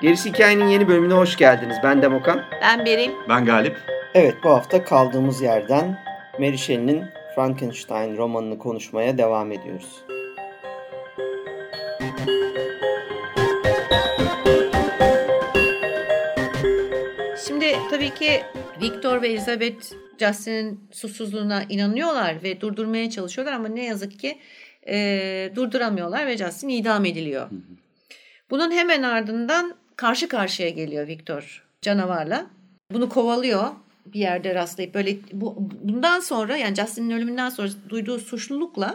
Gerisi Hikayenin yeni bölümüne hoş geldiniz. Ben Demokan. Ben Beril. Ben Galip. Evet bu hafta kaldığımız yerden Mary Shelley'nin Frankenstein romanını konuşmaya devam ediyoruz. Şimdi tabii ki Victor ve Elizabeth Justin'in susuzluğuna inanıyorlar ve durdurmaya çalışıyorlar ama ne yazık ki e, durduramıyorlar ve Justin idam ediliyor. Bunun hemen ardından karşı karşıya geliyor Victor canavarla. Bunu kovalıyor bir yerde rastlayıp böyle bu, bundan sonra yani Justin'in ölümünden sonra duyduğu suçlulukla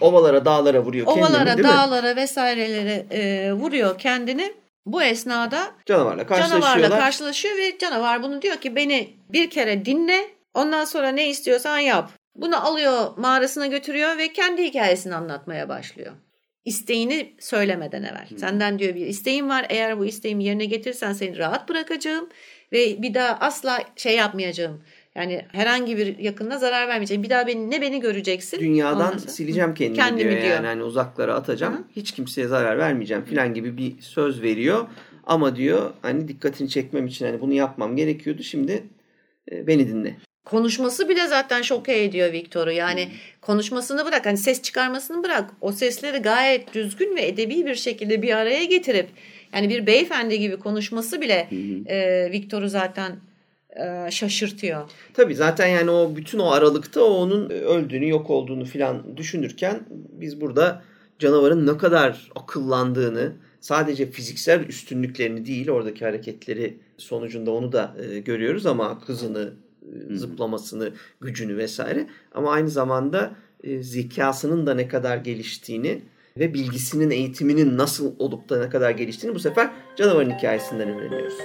Ovalara, dağlara vuruyor ovalara, kendini değil mi? dağlara vesairelere e, vuruyor kendini. Bu esnada Canavarla karşılaşıyorlar. canavarla karşılaşıyor ve canavar bunu diyor ki beni bir kere dinle ondan sonra ne istiyorsan yap. Bunu alıyor mağarasına götürüyor ve kendi hikayesini anlatmaya başlıyor. İsteğini söylemeden evvel. Senden diyor bir isteğim var. Eğer bu isteğimi yerine getirirsen seni rahat bırakacağım ve bir daha asla şey yapmayacağım. Yani herhangi bir yakınına zarar vermeyeceğim. Bir daha beni ne beni göreceksin. Dünyadan ondan sileceğim kendimi, Kendimi diyor. diyor. Yani hani uzaklara atacağım. Hı. Hiç kimseye zarar vermeyeceğim filan gibi bir söz veriyor. Ama diyor hani dikkatini çekmem için hani bunu yapmam gerekiyordu. Şimdi e, beni dinle. Konuşması bile zaten şoke ediyor Victor'u. Yani konuşmasını bırak, hani ses çıkarmasını bırak. O sesleri gayet düzgün ve edebi bir şekilde bir araya getirip yani bir beyefendi gibi konuşması bile e, Victor'u zaten e, şaşırtıyor. Tabii zaten yani o bütün o aralıkta o onun öldüğünü, yok olduğunu filan düşünürken biz burada canavarın ne kadar akıllandığını, sadece fiziksel üstünlüklerini değil oradaki hareketleri sonucunda onu da e, görüyoruz ama hızını, e, zıplamasını, gücünü vesaire. Ama aynı zamanda e, zekasının da ne kadar geliştiğini ve bilgisinin, eğitiminin nasıl olup da ne kadar geliştiğini bu sefer canavarın hikayesinden öğreniyoruz.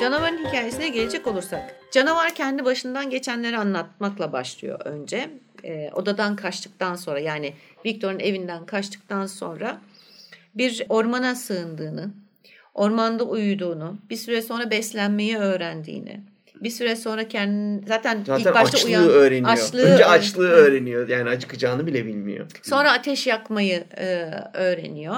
Canavarın hikayesine gelecek olursak. Canavar kendi başından geçenleri anlatmakla başlıyor önce. E, odadan kaçtıktan sonra yani Victor'un evinden kaçtıktan sonra bir ormana sığındığını, ormanda uyuduğunu, bir süre sonra beslenmeyi öğrendiğini, bir süre sonra kendini zaten, Zaten ilk başta açlığı uyan öğreniyor. açlığı Önce açlığı öğreniyor. Yani acıkacağını bile bilmiyor. Sonra ateş yakmayı e, öğreniyor.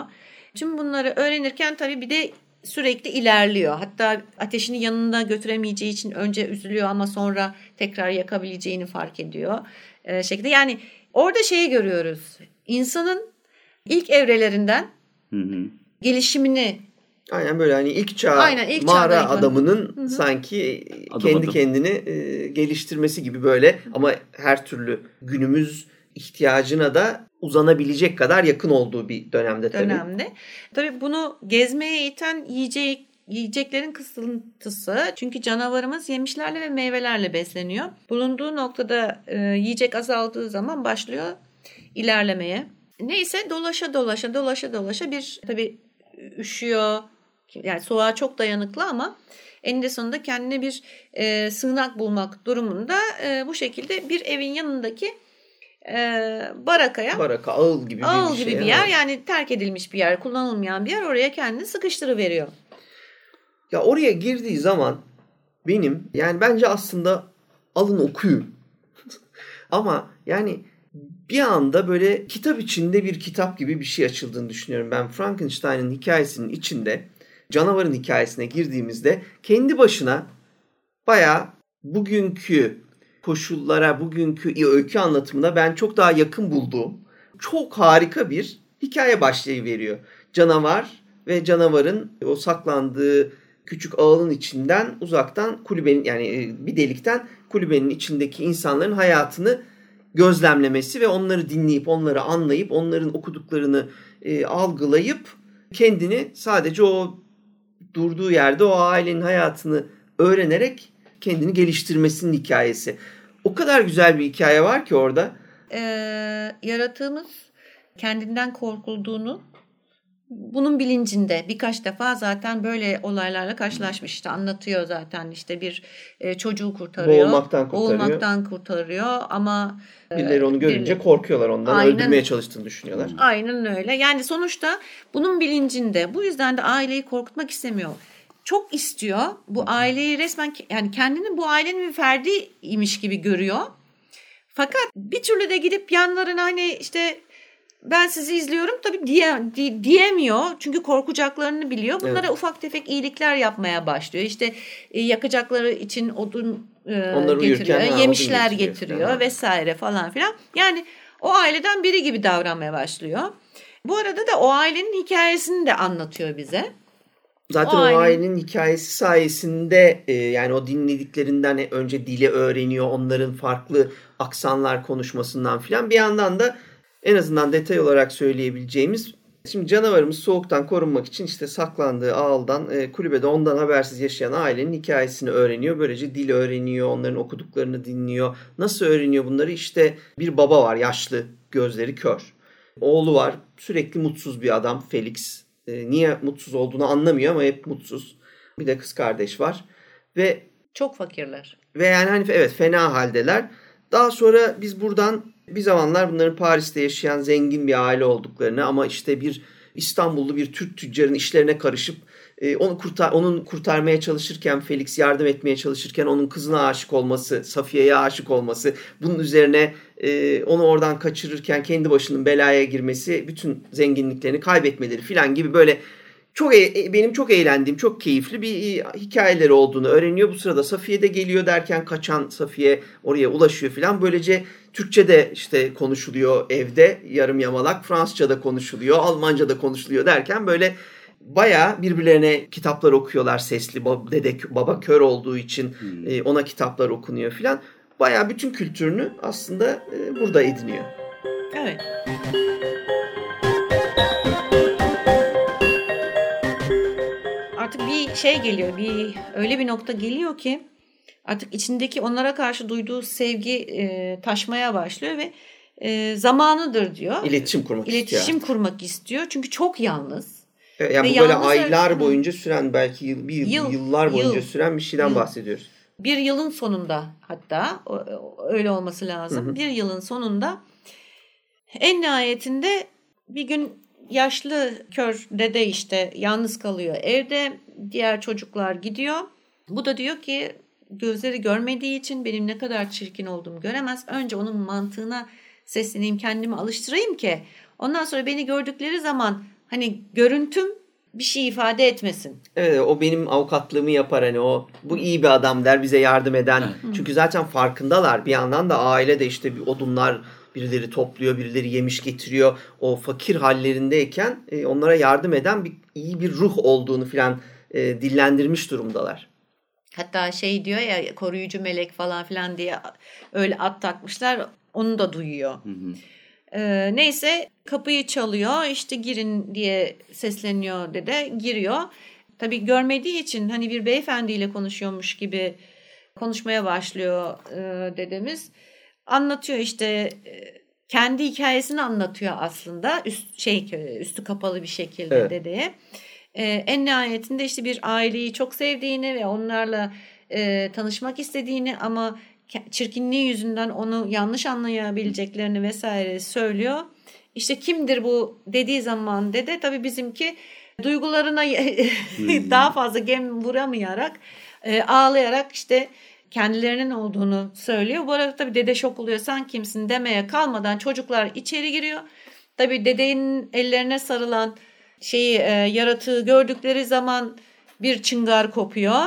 Tüm bunları öğrenirken tabii bir de sürekli ilerliyor. Hatta ateşini yanında götüremeyeceği için önce üzülüyor ama sonra tekrar yakabileceğini fark ediyor. E, şekilde yani orada şeyi görüyoruz. İnsanın ilk evrelerinden Hı hı. gelişimini Aynen böyle hani ilk çağ Aynen, ilk mağara çağdaki- adamının Hı hı. sanki Adım kendi adım. kendini e, geliştirmesi gibi böyle ama her türlü günümüz ihtiyacına da uzanabilecek kadar yakın olduğu bir dönemde tabii. dönemde. Tabii bunu gezmeye iten yiyecek yiyeceklerin kısıntısı. Çünkü canavarımız yemişlerle ve meyvelerle besleniyor. Bulunduğu noktada e, yiyecek azaldığı zaman başlıyor ilerlemeye. Neyse dolaşa dolaşa dolaşa dolaşa bir tabii üşüyor. Yani soğuğa çok dayanıklı ama eninde sonunda kendine bir e, sığınak bulmak durumunda e, bu şekilde bir evin yanındaki e, barakaya Baraka, ağıl gibi Ağıl bir gibi şey. bir yer yani terk edilmiş bir yer, kullanılmayan bir yer oraya kendini sıkıştırıveriyor. Ya oraya girdiği zaman benim yani bence aslında alın okuyun. Ama yani bir anda böyle kitap içinde bir kitap gibi bir şey açıldığını düşünüyorum. Ben Frankenstein'ın hikayesinin içinde canavarın hikayesine girdiğimizde kendi başına bayağı bugünkü koşullara, bugünkü öykü anlatımına ben çok daha yakın bulduğum çok harika bir hikaye başlığı veriyor. Canavar ve canavarın o saklandığı küçük ağılın içinden uzaktan kulübenin yani e, bir delikten kulübenin içindeki insanların hayatını gözlemlemesi ve onları dinleyip onları anlayıp onların okuduklarını e, algılayıp kendini sadece o durduğu yerde o ailenin hayatını öğrenerek kendini geliştirmesinin hikayesi. O kadar güzel bir hikaye var ki orada. Ee, yaratığımız kendinden korkulduğunu bunun bilincinde birkaç defa zaten böyle olaylarla karşılaşmış işte anlatıyor zaten işte bir e, çocuğu kurtarıyor. Boğulmaktan kurtarıyor. Boğulmaktan kurtarıyor ama e, birileri onu görünce bir, korkuyorlar ondan aynen, öldürmeye çalıştığını düşünüyorlar. Aynen öyle. Yani sonuçta bunun bilincinde. Bu yüzden de aileyi korkutmak istemiyor. Çok istiyor. Bu aileyi resmen yani kendini bu ailenin bir ferdiymiş gibi görüyor. Fakat bir türlü de gidip yanlarına hani işte ben sizi izliyorum tabii diye, di, diyemiyor. Çünkü korkacaklarını biliyor. Bunlara evet. ufak tefek iyilikler yapmaya başlıyor. İşte e, yakacakları için odun e, getiriyor, yemişler getiriyor, getiriyor yani. vesaire falan filan. Yani o aileden biri gibi davranmaya başlıyor. Bu arada da o ailenin hikayesini de anlatıyor bize. Zaten o, o ailenin... ailenin hikayesi sayesinde e, yani o dinlediklerinden önce dili öğreniyor. Onların farklı aksanlar konuşmasından filan. Bir yandan da en azından detay olarak söyleyebileceğimiz Şimdi canavarımız soğuktan korunmak için işte saklandığı ağıldan e, kulübede ondan habersiz yaşayan ailenin hikayesini öğreniyor. Böylece dil öğreniyor, onların okuduklarını dinliyor. Nasıl öğreniyor bunları? İşte bir baba var yaşlı, gözleri kör. Oğlu var sürekli mutsuz bir adam Felix. E, niye mutsuz olduğunu anlamıyor ama hep mutsuz. Bir de kız kardeş var. Ve çok fakirler. Ve yani hani evet fena haldeler. Daha sonra biz buradan bir zamanlar bunların Paris'te yaşayan zengin bir aile olduklarını ama işte bir İstanbullu bir Türk tüccarın işlerine karışıp e, onu kurtar onun kurtarmaya çalışırken Felix yardım etmeye çalışırken onun kızına aşık olması, Safiye'ye aşık olması, bunun üzerine e, onu oradan kaçırırken kendi başının belaya girmesi, bütün zenginliklerini kaybetmeleri filan gibi böyle çok e, e, benim çok eğlendiğim, çok keyifli bir e, hikayeleri olduğunu öğreniyor. Bu sırada Safiye de geliyor derken kaçan Safiye oraya ulaşıyor filan. Böylece Türkçe de işte konuşuluyor evde yarım yamalak. Fransızca da konuşuluyor, Almanca da konuşuluyor derken böyle baya birbirlerine kitaplar okuyorlar sesli. Dede baba kör olduğu için hmm. ona kitaplar okunuyor filan. Baya bütün kültürünü aslında burada ediniyor. Evet. artık bir şey geliyor. Bir öyle bir nokta geliyor ki artık içindeki onlara karşı duyduğu sevgi e, taşmaya başlıyor ve e, zamanıdır diyor. İletişim kurmak İletişim istiyor. İletişim kurmak istiyor. Çünkü çok yalnız. Evet, yani ve bu böyle aylar boyunca süren belki yıl, bir yıl, yıllar boyunca yıl, süren bir şeyden yıl. bahsediyoruz. Bir yılın sonunda hatta öyle olması lazım. Hı hı. Bir yılın sonunda en nihayetinde bir gün yaşlı kör dede işte yalnız kalıyor evde. Diğer çocuklar gidiyor. Bu da diyor ki gözleri görmediği için benim ne kadar çirkin olduğumu göremez. Önce onun mantığına sesleneyim kendimi alıştırayım ki ondan sonra beni gördükleri zaman hani görüntüm bir şey ifade etmesin. Evet o benim avukatlığımı yapar hani o bu iyi bir adam der bize yardım eden. Çünkü zaten farkındalar bir yandan da aile de işte bir odunlar birileri topluyor, birileri yemiş getiriyor. O fakir hallerindeyken e, onlara yardım eden bir iyi bir ruh olduğunu filan e, dillendirmiş durumdalar. Hatta şey diyor ya koruyucu melek falan filan diye öyle at takmışlar. Onu da duyuyor. Hı hı. Ee, neyse kapıyı çalıyor işte girin diye sesleniyor dede giriyor. Tabii görmediği için hani bir beyefendiyle konuşuyormuş gibi konuşmaya başlıyor e, dedemiz anlatıyor işte e, kendi hikayesini anlatıyor aslında üst şey üstü kapalı bir şekilde evet. dedeye. Ee, en nihayetinde işte bir aileyi çok sevdiğini ve onlarla e, tanışmak istediğini ama çirkinliği yüzünden onu yanlış anlayabileceklerini vesaire söylüyor. İşte kimdir bu dediği zaman dede tabii bizimki duygularına hmm. daha fazla gem vuramayarak e, ağlayarak işte kendilerinin olduğunu söylüyor. Bu arada tabii dede şok oluyor sen kimsin demeye kalmadan çocuklar içeri giriyor. Tabii dedenin ellerine sarılan şeyi e, yaratığı gördükleri zaman bir çıngar kopuyor.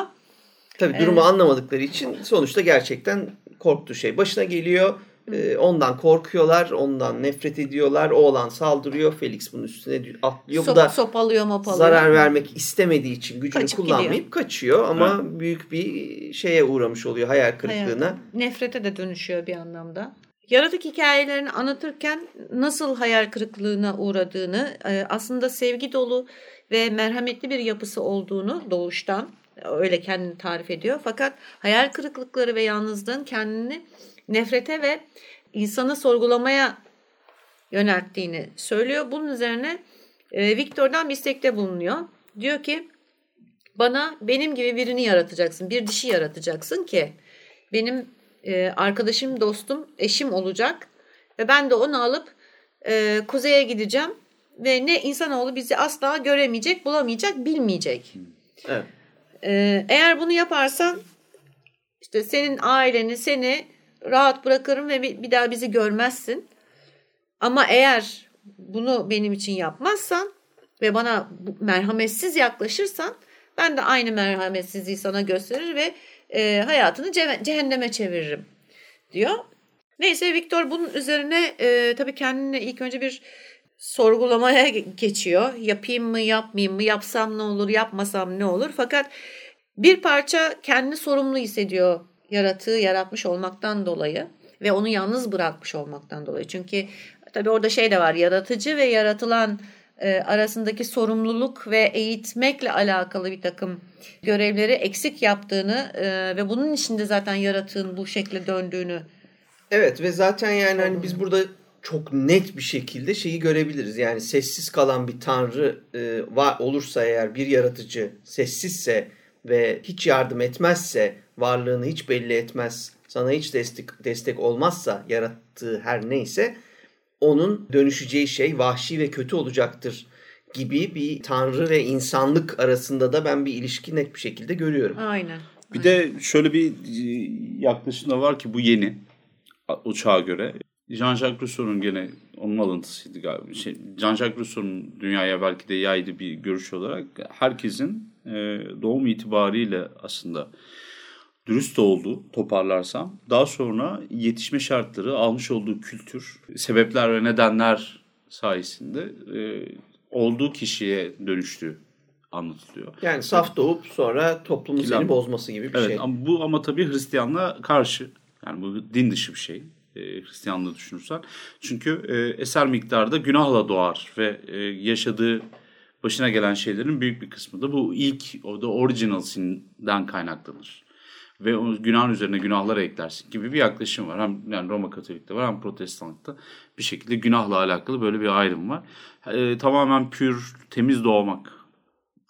Tabii durumu ee, anlamadıkları için sonuçta gerçekten korktuğu şey başına geliyor e, ondan korkuyorlar, ondan nefret ediyorlar. Oğlan saldırıyor, Felix bunun üstüne atlıyor. Sop, Bu da sopalıyor, mopalıyor. zarar vermek istemediği için gücünü Kaçıp kullanmayıp gidiyor. kaçıyor ama Hı. büyük bir şeye uğramış oluyor hayal kırıklığına. Hayal, nefrete de dönüşüyor bir anlamda. Yaratık hikayelerini anlatırken nasıl hayal kırıklığına uğradığını, e, aslında sevgi dolu ve merhametli bir yapısı olduğunu doğuştan öyle kendini tarif ediyor. Fakat hayal kırıklıkları ve yalnızlığın kendini nefrete ve insanı sorgulamaya yönelttiğini söylüyor. Bunun üzerine e, Victor'dan bir istekte bulunuyor. Diyor ki bana benim gibi birini yaratacaksın. Bir dişi yaratacaksın ki benim e, arkadaşım, dostum, eşim olacak. Ve ben de onu alıp e, kuzeye gideceğim. Ve ne insanoğlu bizi asla göremeyecek, bulamayacak, bilmeyecek. Evet. E, eğer bunu yaparsan işte senin aileni, seni rahat bırakırım ve bir daha bizi görmezsin. Ama eğer bunu benim için yapmazsan ve bana merhametsiz yaklaşırsan ben de aynı merhametsizliği sana gösterir ve e, hayatını cehenneme çeviririm diyor. Neyse Victor bunun üzerine e, tabii kendini ilk önce bir sorgulamaya geçiyor. Yapayım mı yapmayayım mı yapsam ne olur yapmasam ne olur. Fakat bir parça kendini sorumlu hissediyor yaratığı yaratmış olmaktan dolayı ve onu yalnız bırakmış olmaktan dolayı. Çünkü tabii orada şey de var yaratıcı ve yaratılan e, arasındaki sorumluluk ve eğitmekle alakalı bir takım görevleri eksik yaptığını e, ve bunun içinde zaten yaratığın bu şekilde döndüğünü. Evet ve zaten yani hani biz burada çok net bir şekilde şeyi görebiliriz. Yani sessiz kalan bir tanrı e, var olursa eğer bir yaratıcı sessizse ve hiç yardım etmezse, varlığını hiç belli etmez, sana hiç destek destek olmazsa yarattığı her neyse onun dönüşeceği şey vahşi ve kötü olacaktır gibi bir tanrı ve insanlık arasında da ben bir ilişki net bir şekilde görüyorum. Aynen. Bir de şöyle bir e, yaklaşım da var ki bu yeni o çağa göre. Jean-Jacques Rousseau'nun gene onun alıntısıydı galiba. Şey, Jean-Jacques Rousseau'nun dünyaya belki de yaydı bir görüş olarak herkesin e, doğum itibariyle aslında dürüst oldu toparlarsam. Daha sonra yetişme şartları, almış olduğu kültür, sebepler ve nedenler sayesinde e, olduğu kişiye dönüştüğü anlatılıyor. Yani saf doğup sonra toplumun Kilam. seni bozması gibi bir evet, şey. Ama bu ama tabii Hristiyanlığa karşı. Yani bu din dışı bir şey. E, Hristiyanlığı düşünürsen. Çünkü e, eser miktarda günahla doğar ve e, yaşadığı başına gelen şeylerin büyük bir kısmı da bu ilk o da original sin'den kaynaklanır ve o günahın üzerine günahlar eklersin gibi bir yaklaşım var. Hem yani Roma Katolik'te var hem Protestanlıkta bir şekilde günahla alakalı böyle bir ayrım var. E, tamamen pür, temiz doğmak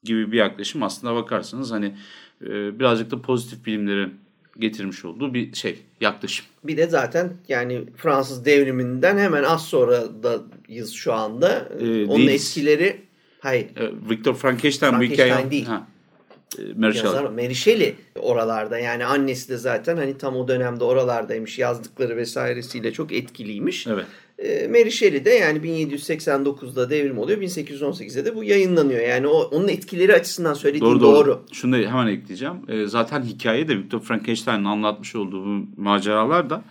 gibi bir yaklaşım aslında bakarsanız hani e, birazcık da pozitif bilimlerin getirmiş olduğu bir şey, yaklaşım. Bir de zaten yani Fransız devriminden hemen az sonra da yız şu anda. Ee, Onun değiliz. etkileri hayır. Ee, Victor Frankenstein, Frankenstein bu hikaye değil. Ha. E, Mary Yazar Shelley oralarda yani annesi de zaten hani tam o dönemde oralardaymış yazdıkları vesairesiyle çok etkiliymiş. Evet. E, Shelley de yani 1789'da devrim oluyor 1818'de de bu yayınlanıyor. Yani o onun etkileri açısından söylediğim doğru. doğru. doğru. Şunu da hemen ekleyeceğim. E, zaten hikaye de Victor Frankenstein'in anlatmış olduğu bu maceralar da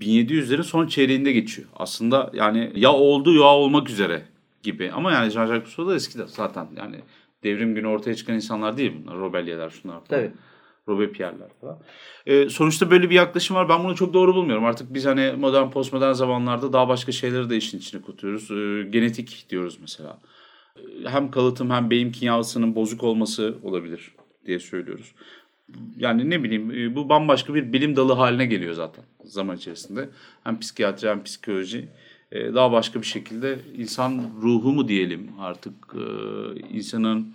1700'lerin son çeyreğinde geçiyor. Aslında yani ya oldu ya olmak üzere gibi. Ama yani Jean-Jacques Rousseau da eski zaten yani devrim günü ortaya çıkan insanlar değil bunlar. Robelyeler şunlar falan. Tabii. Robespierre'ler falan. E, sonuçta böyle bir yaklaşım var. Ben bunu çok doğru bulmuyorum. Artık biz hani modern postmodern zamanlarda daha başka şeyleri de işin içine kutuyoruz. E, genetik diyoruz mesela. E, hem kalıtım hem beyin kimyasının bozuk olması olabilir diye söylüyoruz. Yani ne bileyim e, bu bambaşka bir bilim dalı haline geliyor zaten zaman içerisinde. Hem psikiyatri hem psikoloji e, daha başka bir şekilde insan ruhu mu diyelim artık e, insanın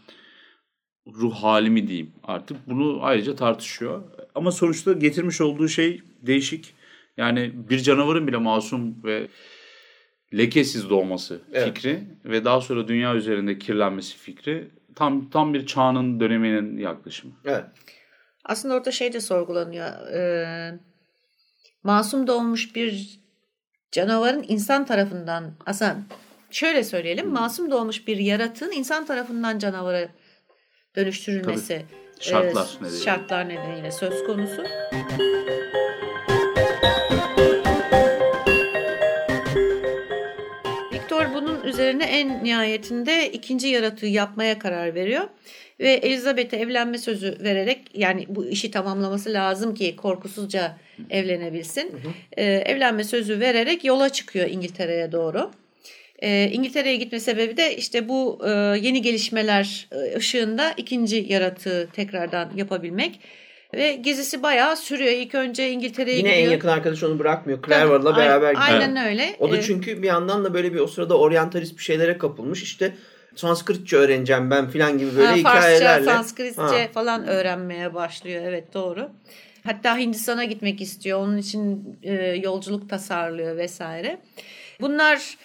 ruh hali mi diyeyim artık bunu ayrıca tartışıyor. Ama sonuçta getirmiş olduğu şey değişik. Yani bir canavarın bile masum ve lekesiz doğması evet. fikri ve daha sonra dünya üzerinde kirlenmesi fikri tam tam bir çağının döneminin yaklaşımı. Evet. Aslında orada şey de sorgulanıyor. Ee, masum doğmuş bir canavarın insan tarafından aslında şöyle söyleyelim hmm. masum doğmuş bir yaratığın insan tarafından canavara dönüştürülmesi Tabii. şartlar, e, nedeniyle. şartlar nedeniyle söz konusu. Victor bunun üzerine en nihayetinde ikinci yaratığı yapmaya karar veriyor ve Elizabeth'e evlenme sözü vererek yani bu işi tamamlaması lazım ki korkusuzca evlenebilsin. Hı hı. Ee, evlenme sözü vererek yola çıkıyor İngiltere'ye doğru. Ee, İngiltere'ye gitme sebebi de işte bu e, yeni gelişmeler e, ışığında ikinci yaratığı tekrardan yapabilmek. Ve gezisi bayağı sürüyor. İlk önce İngiltere'ye Yine gidiyor. en yakın arkadaş onu bırakmıyor. Clever'la beraber gidiyor. Aynen öyle. O da çünkü bir yandan da böyle bir o sırada oryantalist bir şeylere kapılmış. İşte Sanskritçe öğreneceğim ben falan gibi böyle ha, hikayelerle. Farsça, Sanskritçe Ha. falan öğrenmeye başlıyor. Evet doğru. Hatta Hindistan'a gitmek istiyor. Onun için e, yolculuk tasarlıyor vesaire. Bunlar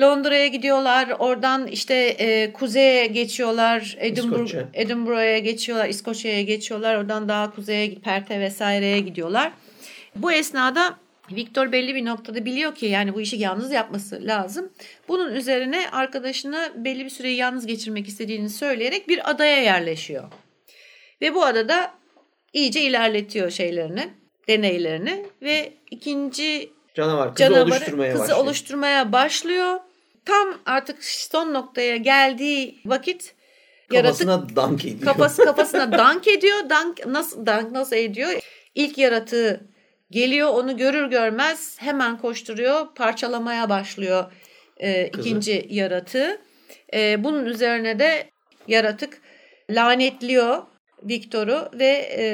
Londra'ya gidiyorlar. Oradan işte e, kuzeye geçiyorlar. Edinburgh. Edinburgh'a geçiyorlar. İskoçya'ya geçiyorlar. Oradan daha kuzeye Perth'e vesaireye gidiyorlar. Bu esnada Victor belli bir noktada biliyor ki yani bu işi yalnız yapması lazım. Bunun üzerine arkadaşına belli bir süreyi yalnız geçirmek istediğini söyleyerek bir adaya yerleşiyor. Ve bu adada iyice ilerletiyor şeylerini, deneylerini ve ikinci Canavar kızı canavarı oluşturmaya kızı başlıyor. oluşturmaya başlıyor. Tam artık son noktaya geldiği vakit yaratık Kafasına dank ediyor. kafası kafasına dank ediyor. Dank nasıl dank nasıl ediyor? İlk yaratığı geliyor onu görür görmez hemen koşturuyor parçalamaya başlıyor e, Kızı. ikinci yaratığı. E, bunun üzerine de yaratık lanetliyor Viktor'u ve e,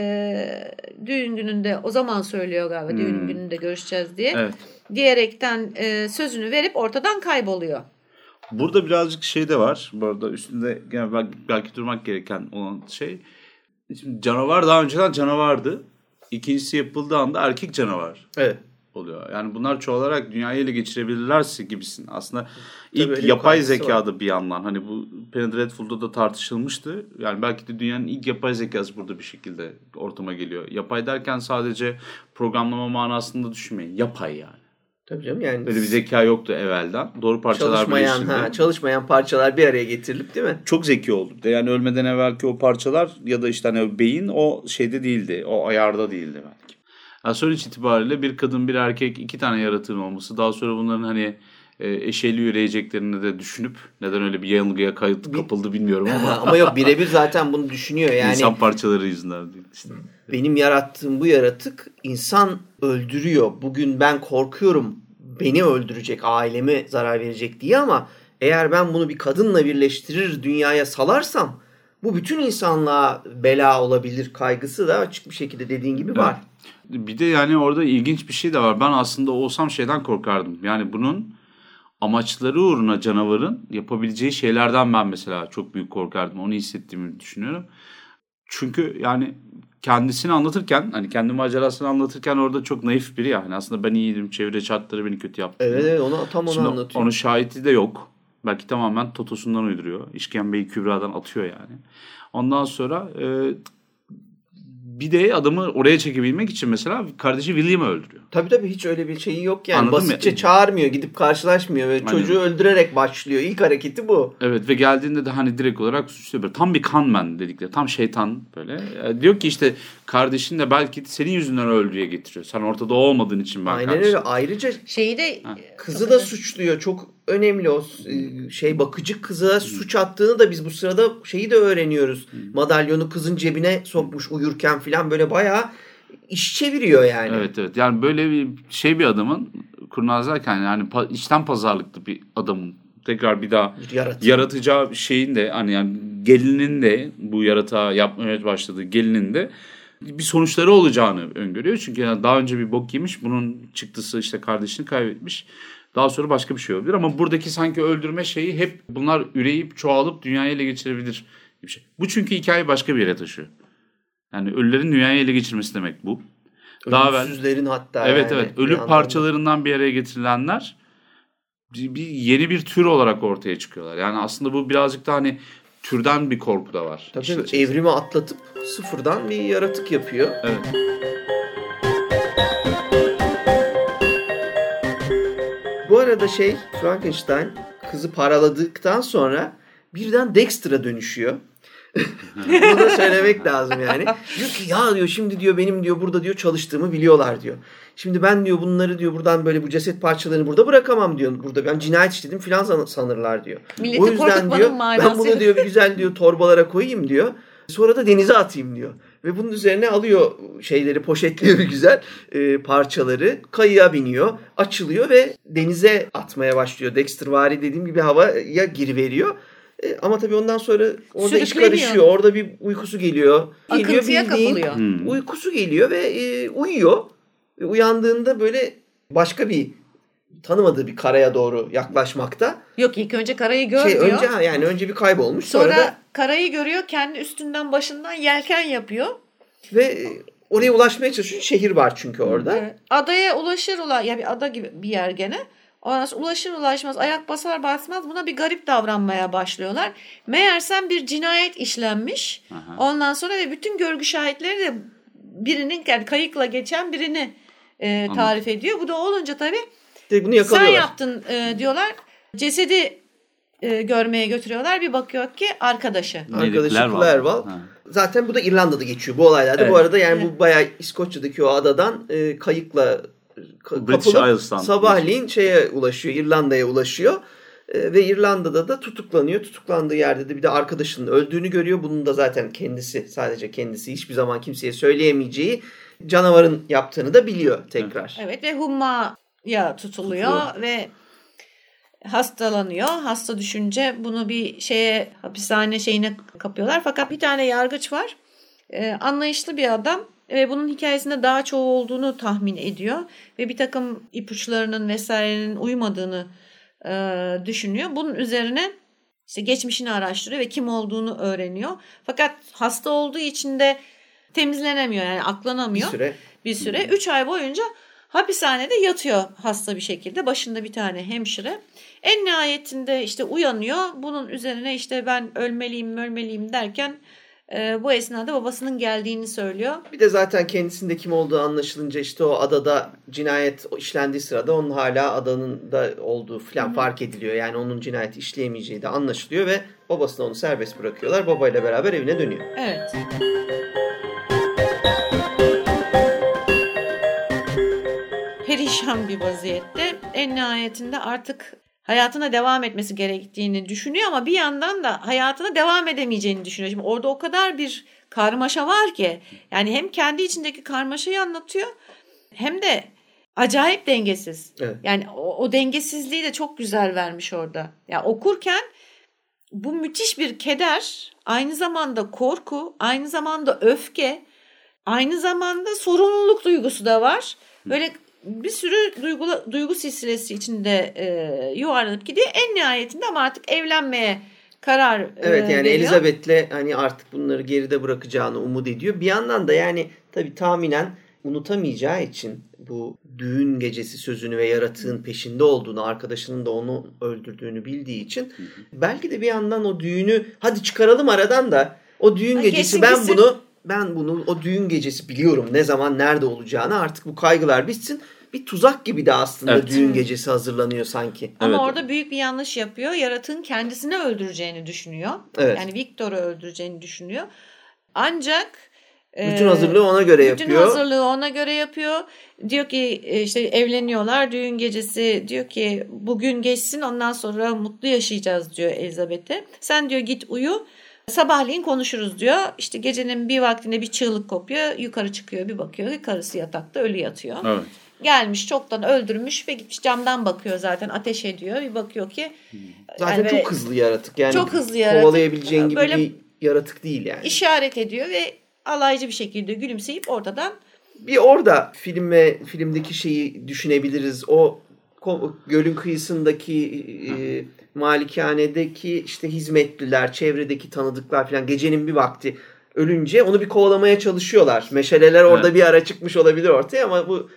düğün gününde o zaman söylüyor galiba düğün Hmm. gününde görüşeceğiz diye. Evet. Diyerekten e, sözünü verip ortadan kayboluyor. Burada birazcık şey de var. Bu arada üstünde yani belki, belki durmak gereken olan şey. Şimdi canavar daha önceden canavardı. İkincisi yapıldığı anda erkek canavar Evet. oluyor. Yani bunlar çoğalarak dünyayı ele geçirebilirlerse gibisin. Aslında ilk yapay zekada bir yandan. Hani bu Penny Dreadful'da da tartışılmıştı. Yani belki de dünyanın ilk yapay zekası burada bir şekilde ortama geliyor. Yapay derken sadece programlama manasında düşünmeyin. Yapay yani. Tabii canım yani Böyle bir zeka yoktu evvelden. Doğru parçalar çalışmayan ha, çalışmayan parçalar bir araya getirilip değil mi? çok zeki oldu. Yani ölmeden evvelki o parçalar ya da işte hani beyin o şeyde değildi. O ayarda değildi belki. Yani sonuç itibariyle bir kadın bir erkek iki tane yaratığın olması daha sonra bunların hani eşeli yürüyeceklerini de düşünüp neden öyle bir yanılgıya kayıt kapıldı bilmiyorum ama ama yok birebir zaten bunu düşünüyor yani. insan parçaları yüzünden değil işte. benim yarattığım bu yaratık insan öldürüyor. Bugün ben korkuyorum beni öldürecek, aileme zarar verecek diye ama eğer ben bunu bir kadınla birleştirir dünyaya salarsam bu bütün insanlığa bela olabilir kaygısı da açık bir şekilde dediğin gibi var. Bir de yani orada ilginç bir şey de var. Ben aslında olsam şeyden korkardım. Yani bunun amaçları uğruna canavarın yapabileceği şeylerden ben mesela çok büyük korkardım. Onu hissettiğimi düşünüyorum. Çünkü yani kendisini anlatırken hani kendi macerasını anlatırken orada çok naif biri yani. Aslında ben iyiydim çevre şartları beni kötü yaptı. Evet evet onu tam onu Şimdi anlatıyor. onun şahidi de yok. Belki tamamen Totosundan uyduruyor. İşkembeyi Kübra'dan atıyor yani. Ondan sonra e, bir de adamı oraya çekebilmek için mesela kardeşi William'ı öldürüyor. Tabii tabii hiç öyle bir şeyi yok yani. Anladın mı? Basitçe çağırmıyor, gidip karşılaşmıyor ve Aynen. çocuğu öldürerek başlıyor. İlk hareketi bu. Evet ve geldiğinde de hani direkt olarak suçluyor. Böyle tam bir kanman dedikleri. Tam şeytan böyle. E, diyor ki işte kardeşin de belki senin yüzünden öldüğüye getiriyor. Sen ortada olmadığın için ben Aynen kardeşim. öyle. Ayrıca Şeyi de kızı da suçluyor. Çok önemli o e, şey bakıcı kıza suç attığını da biz bu sırada şeyi de öğreniyoruz. Madalyonu kızın cebine sokmuş uyurken falan böyle bayağı iş çeviriyor yani. Evet evet. Yani böyle bir şey bir adamın kurnazlarken yani pa- içten pazarlıklı bir adamın tekrar bir daha Bir yaratık. yaratacağı şeyin de hani yani gelinin de bu yaratığa yapmaya başladığı gelinin de bir sonuçları olacağını öngörüyor. Çünkü yani daha önce bir bok yemiş. Bunun çıktısı işte kardeşini kaybetmiş. Daha sonra başka bir şey olabilir. Ama buradaki sanki öldürme şeyi hep bunlar üreyip çoğalıp dünyayı ele geçirebilir bir şey. Bu çünkü hikaye başka bir yere taşıyor. Yani ölülerin dünyayı ele geçirmesi demek bu. Daha Ölümsüzlerin hatta Evet yani evet. bir Ölü da. parçalarından bir araya getirilenler bir, bir yeni bir tür olarak ortaya çıkıyorlar. Yani aslında bu birazcık da hani türden bir korku da var. Tabii içerisinde. evrimi atlatıp sıfırdan bir yaratık yapıyor. Evet. Bu arada şey Frankenstein kızı paraladıktan sonra birden Dexter'a dönüşüyor. Bunu da söylemek lazım yani. Diyor ki ya diyor şimdi diyor benim diyor burada diyor çalıştığımı biliyorlar diyor. Şimdi ben diyor bunları diyor buradan böyle bu ceset parçalarını burada bırakamam diyor. Burada ben cinayet işledim filan san- sanırlar diyor. Milleti o yüzden diyor ben bunu diyor bir güzel diyor torbalara koyayım diyor. Sonra da denize atayım diyor. Ve bunun üzerine alıyor şeyleri poşetliyor bir güzel e, parçaları. Kayığa biniyor. Açılıyor ve denize atmaya başlıyor. Dexter vari dediğim gibi havaya giriveriyor. E, ama tabii ondan sonra orada iş karışıyor. Orada bir uykusu geliyor. Geliyor Akıntıya bildiğin kapılıyor. Hmm. Uykusu geliyor ve e, uyuyor. Ve uyandığında böyle başka bir tanımadığı bir karaya doğru yaklaşmakta. Yok ilk önce karayı gör Şey önce ha, yani önce bir kaybolmuş sonra, Sonra da karayı görüyor kendi üstünden başından yelken yapıyor. ve e, oraya ulaşmaya çalışıyor. Şehir var çünkü orada. Evet. Adaya ulaşır ula ya bir ada gibi bir yer gene. Ondan sonra ulaşır ulaşmaz ayak basar basmaz buna bir garip davranmaya başlıyorlar. Meğersem bir cinayet işlenmiş. Aha. Ondan sonra ve bütün görgü şahitleri de birinin yani kayıkla geçen birini e, tarif ediyor. Bu da olunca tabii bunu sen yaptın e, diyorlar. Cesedi e, görmeye götürüyorlar. Bir bakıyor ki arkadaşı. Arkadaşı Clerval. Zaten bu da İrlanda'da geçiyor bu olaylarda. Evet. Bu arada yani bu bayağı İskoçya'daki o adadan e, kayıkla ka- British kapılıp Isles'tan. sabahleyin şeye ulaşıyor, İrlanda'ya ulaşıyor. E, ve İrlanda'da da tutuklanıyor. Tutuklandığı yerde de bir de arkadaşının öldüğünü görüyor. Bunun da zaten kendisi, sadece kendisi hiçbir zaman kimseye söyleyemeyeceği canavarın yaptığını da biliyor tekrar. Evet ve hummaya tutuluyor ve hastalanıyor. Hasta düşünce bunu bir şeye hapishane şeyine kapıyorlar. Fakat bir tane yargıç var. Ee, anlayışlı bir adam ve bunun hikayesinde daha çoğu olduğunu tahmin ediyor ve bir takım ipuçlarının vesairenin uymadığını e, düşünüyor. Bunun üzerine işte geçmişini araştırıyor ve kim olduğunu öğreniyor. Fakat hasta olduğu için de temizlenemiyor yani Bir aklanamıyor süre bir süre. 3 ay boyunca hapishanede yatıyor hasta bir şekilde. Başında bir tane hemşire. En nihayetinde işte uyanıyor. Bunun üzerine işte ben ölmeliyim ölmeliyim derken e, bu esnada babasının geldiğini söylüyor. Bir de zaten kendisinde kim olduğu anlaşılınca işte o adada cinayet işlendiği sırada onun hala adanın da olduğu falan fark ediliyor. Yani onun cinayet işleyemeyeceği de anlaşılıyor ve babasına onu serbest bırakıyorlar. Babayla beraber evine dönüyor. Evet. Perişan bir vaziyette en nihayetinde artık hayatına devam etmesi gerektiğini düşünüyor ama bir yandan da hayatına devam edemeyeceğini düşünüyor. Şimdi orada o kadar bir karmaşa var ki yani hem kendi içindeki karmaşayı anlatıyor hem de acayip dengesiz. Evet. Yani o, o dengesizliği de çok güzel vermiş orada. Ya yani okurken bu müthiş bir keder, aynı zamanda korku, aynı zamanda öfke, aynı zamanda sorumluluk duygusu da var. Böyle bir sürü duygu, duygu silsilesi içinde e, yuvarlanıp gidiyor. En nihayetinde ama artık evlenmeye karar e, Evet yani veriyor. Elizabeth'le hani artık bunları geride bırakacağını umut ediyor. Bir yandan da yani tabii tahminen unutamayacağı için bu düğün gecesi sözünü ve yaratığın peşinde olduğunu, arkadaşının da onu öldürdüğünü bildiği için belki de bir yandan o düğünü hadi çıkaralım aradan da o düğün Ha, gecesi ben gitsin. bunu ben bunu o düğün gecesi biliyorum ne zaman nerede olacağını artık bu kaygılar bitsin. Bir tuzak gibi de aslında Evet. düğün gecesi hazırlanıyor sanki. Ama Evet. orada büyük bir yanlış yapıyor. Yaratığın kendisini öldüreceğini düşünüyor. Evet. Yani Victor'u öldüreceğini düşünüyor. Ancak Bütün e, hazırlığı ona göre Bütün yapıyor. hazırlığı ona göre yapıyor. Diyor ki e, işte evleniyorlar düğün gecesi diyor ki bugün geçsin ondan sonra mutlu yaşayacağız diyor Elizabeth'e. Sen diyor git uyu sabahleyin konuşuruz diyor. İşte gecenin bir vaktinde bir çığlık kopuyor yukarı çıkıyor bir bakıyor ki karısı yatakta ölü yatıyor. Evet. Gelmiş çoktan öldürmüş ve gitmiş camdan bakıyor zaten ateş ediyor bir bakıyor ki Zaten yani çok hızlı yaratık. Yani Çok hızlı yaratık. Kovalayabileceğin gibi Böyle- bir yaratık değil yani. işaret ediyor ve alaycı bir şekilde gülümseyip ortadan Bir orada film ve filmdeki şeyi düşünebiliriz. O gölün kıyısındaki e, malikanedeki işte hizmetliler, çevredeki tanıdıklar falan gecenin bir vakti ölünce onu bir kovalamaya çalışıyorlar. Meşaleler orada Evet. bir ara çıkmış olabilir ortaya ama bu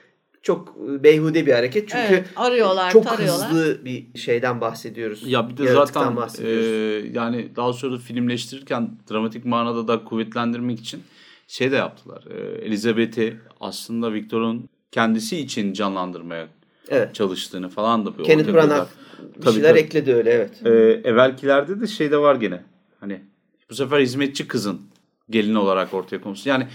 çok e, beyhude bir hareket. Çünkü evet, arıyorlar çok tarıyorlar. hızlı bir şeyden bahsediyoruz. Ya bir de zaten bahsediyoruz. e, yani daha sonra filmleştirirken dramatik manada da kuvvetlendirmek için şey de yaptılar. E, Elizabeth'i aslında Victor'un kendisi için canlandırmaya evet. çalıştığını falan da bir Kenneth ortaya Branagh koydular. Bir Tabii, şeyler tabii. ekledi öyle evet. E, evvelkilerde de şey de var gene. Hani bu sefer hizmetçi kızın gelini olarak ortaya konmuş. Yani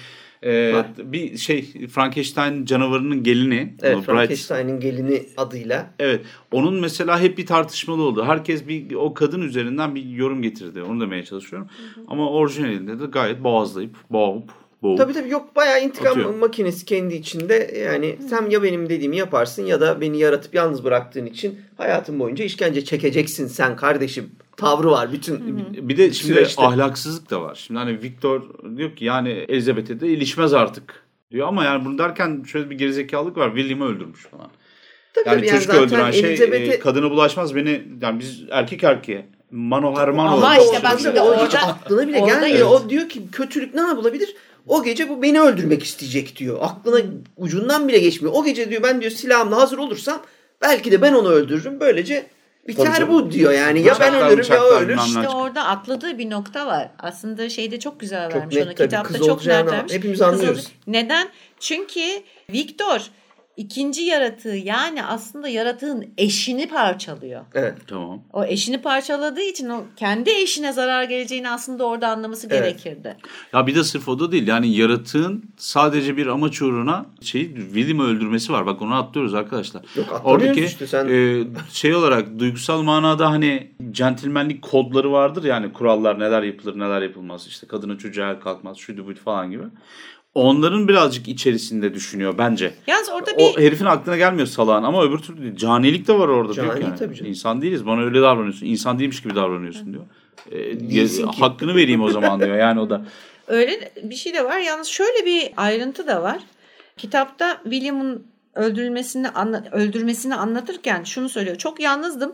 e, Var. bir şey Frankenstein canavarının gelini. Evet Frankenstein'in gelini adıyla. Evet. Onun mesela hep bir tartışmalı oldu. Herkes bir o kadın üzerinden bir yorum getirdi. Onu demeye çalışıyorum. Ama orijinalinde de gayet boğazlayıp, boğup boğup. Tabii tabii yok bayağı intikam Atıyor. makinesi kendi içinde yani sen ya benim dediğimi yaparsın ya da beni yaratıp yalnız bıraktığın için hayatın boyunca işkence çekeceksin sen kardeşim tavrı var bütün Bir de şimdi Süreçte. ahlaksızlık da var. Şimdi hani Victor diyor ki yani Elizabeth'e de ilişmez artık diyor ama yani bunu derken şöyle bir gerizekalılık var. William'ı öldürmüş falan. Tabii Yani tabii çocuk zaten öldüren şey Elizabeth'i- e, kadına bulaşmaz beni yani biz erkek erkeğe Mano Hermano Ama işte bak şimdi orada- hiç aklına bile orada gelmiyor. evet. O diyor ki kötülük ne yapılabilir? O gece bu beni öldürmek isteyecek diyor. Aklına ucundan bile geçmiyor. O gece diyor ben diyor silahımla hazır olursam belki de ben onu öldürürüm. Böylece biter bu diyor yani. Ya ben ölürüm ya ölür. İşte orada atladığı bir nokta var. Aslında şeyde çok güzel Çok vermiş net onu. tabii. Kitapta Kız çok net vermiş. hepimiz anlıyoruz. Neden? Çünkü Victor ikinci yaratığı yani aslında yaratığın eşini parçalıyor. Evet. Tamam. O eşini parçaladığı için o kendi eşine zarar geleceğini aslında orada anlaması Evet. gerekirdi. Ya bir de sırf o da değil. Yani yaratığın sadece bir amaç uğruna şey William'ı öldürmesi var. Bak onu atlıyoruz arkadaşlar. Yok Oradaki işte sen. e, şey olarak duygusal manada hani centilmenlik kodları vardır yani kurallar neler yapılır neler yapılmaz. İşte kadına çocuğa kalkmaz şuydu buydu falan gibi. Onların birazcık içerisinde düşünüyor bence. Yalnız orada O bir herifin aklına gelmiyor salağın ama öbür türlü değil. Canilik de var orada. diyor Cani ki yani. tabii canım. İnsan değiliz bana öyle davranıyorsun. İnsan değilmiş gibi davranıyorsun diyor. E, hakkını vereyim o zaman diyor yani o da. öyle bir şey de var. Yalnız şöyle bir ayrıntı da var. Kitapta William'ın öldürülmesini anla- öldürmesini anlatırken şunu söylüyor. Çok yalnızdım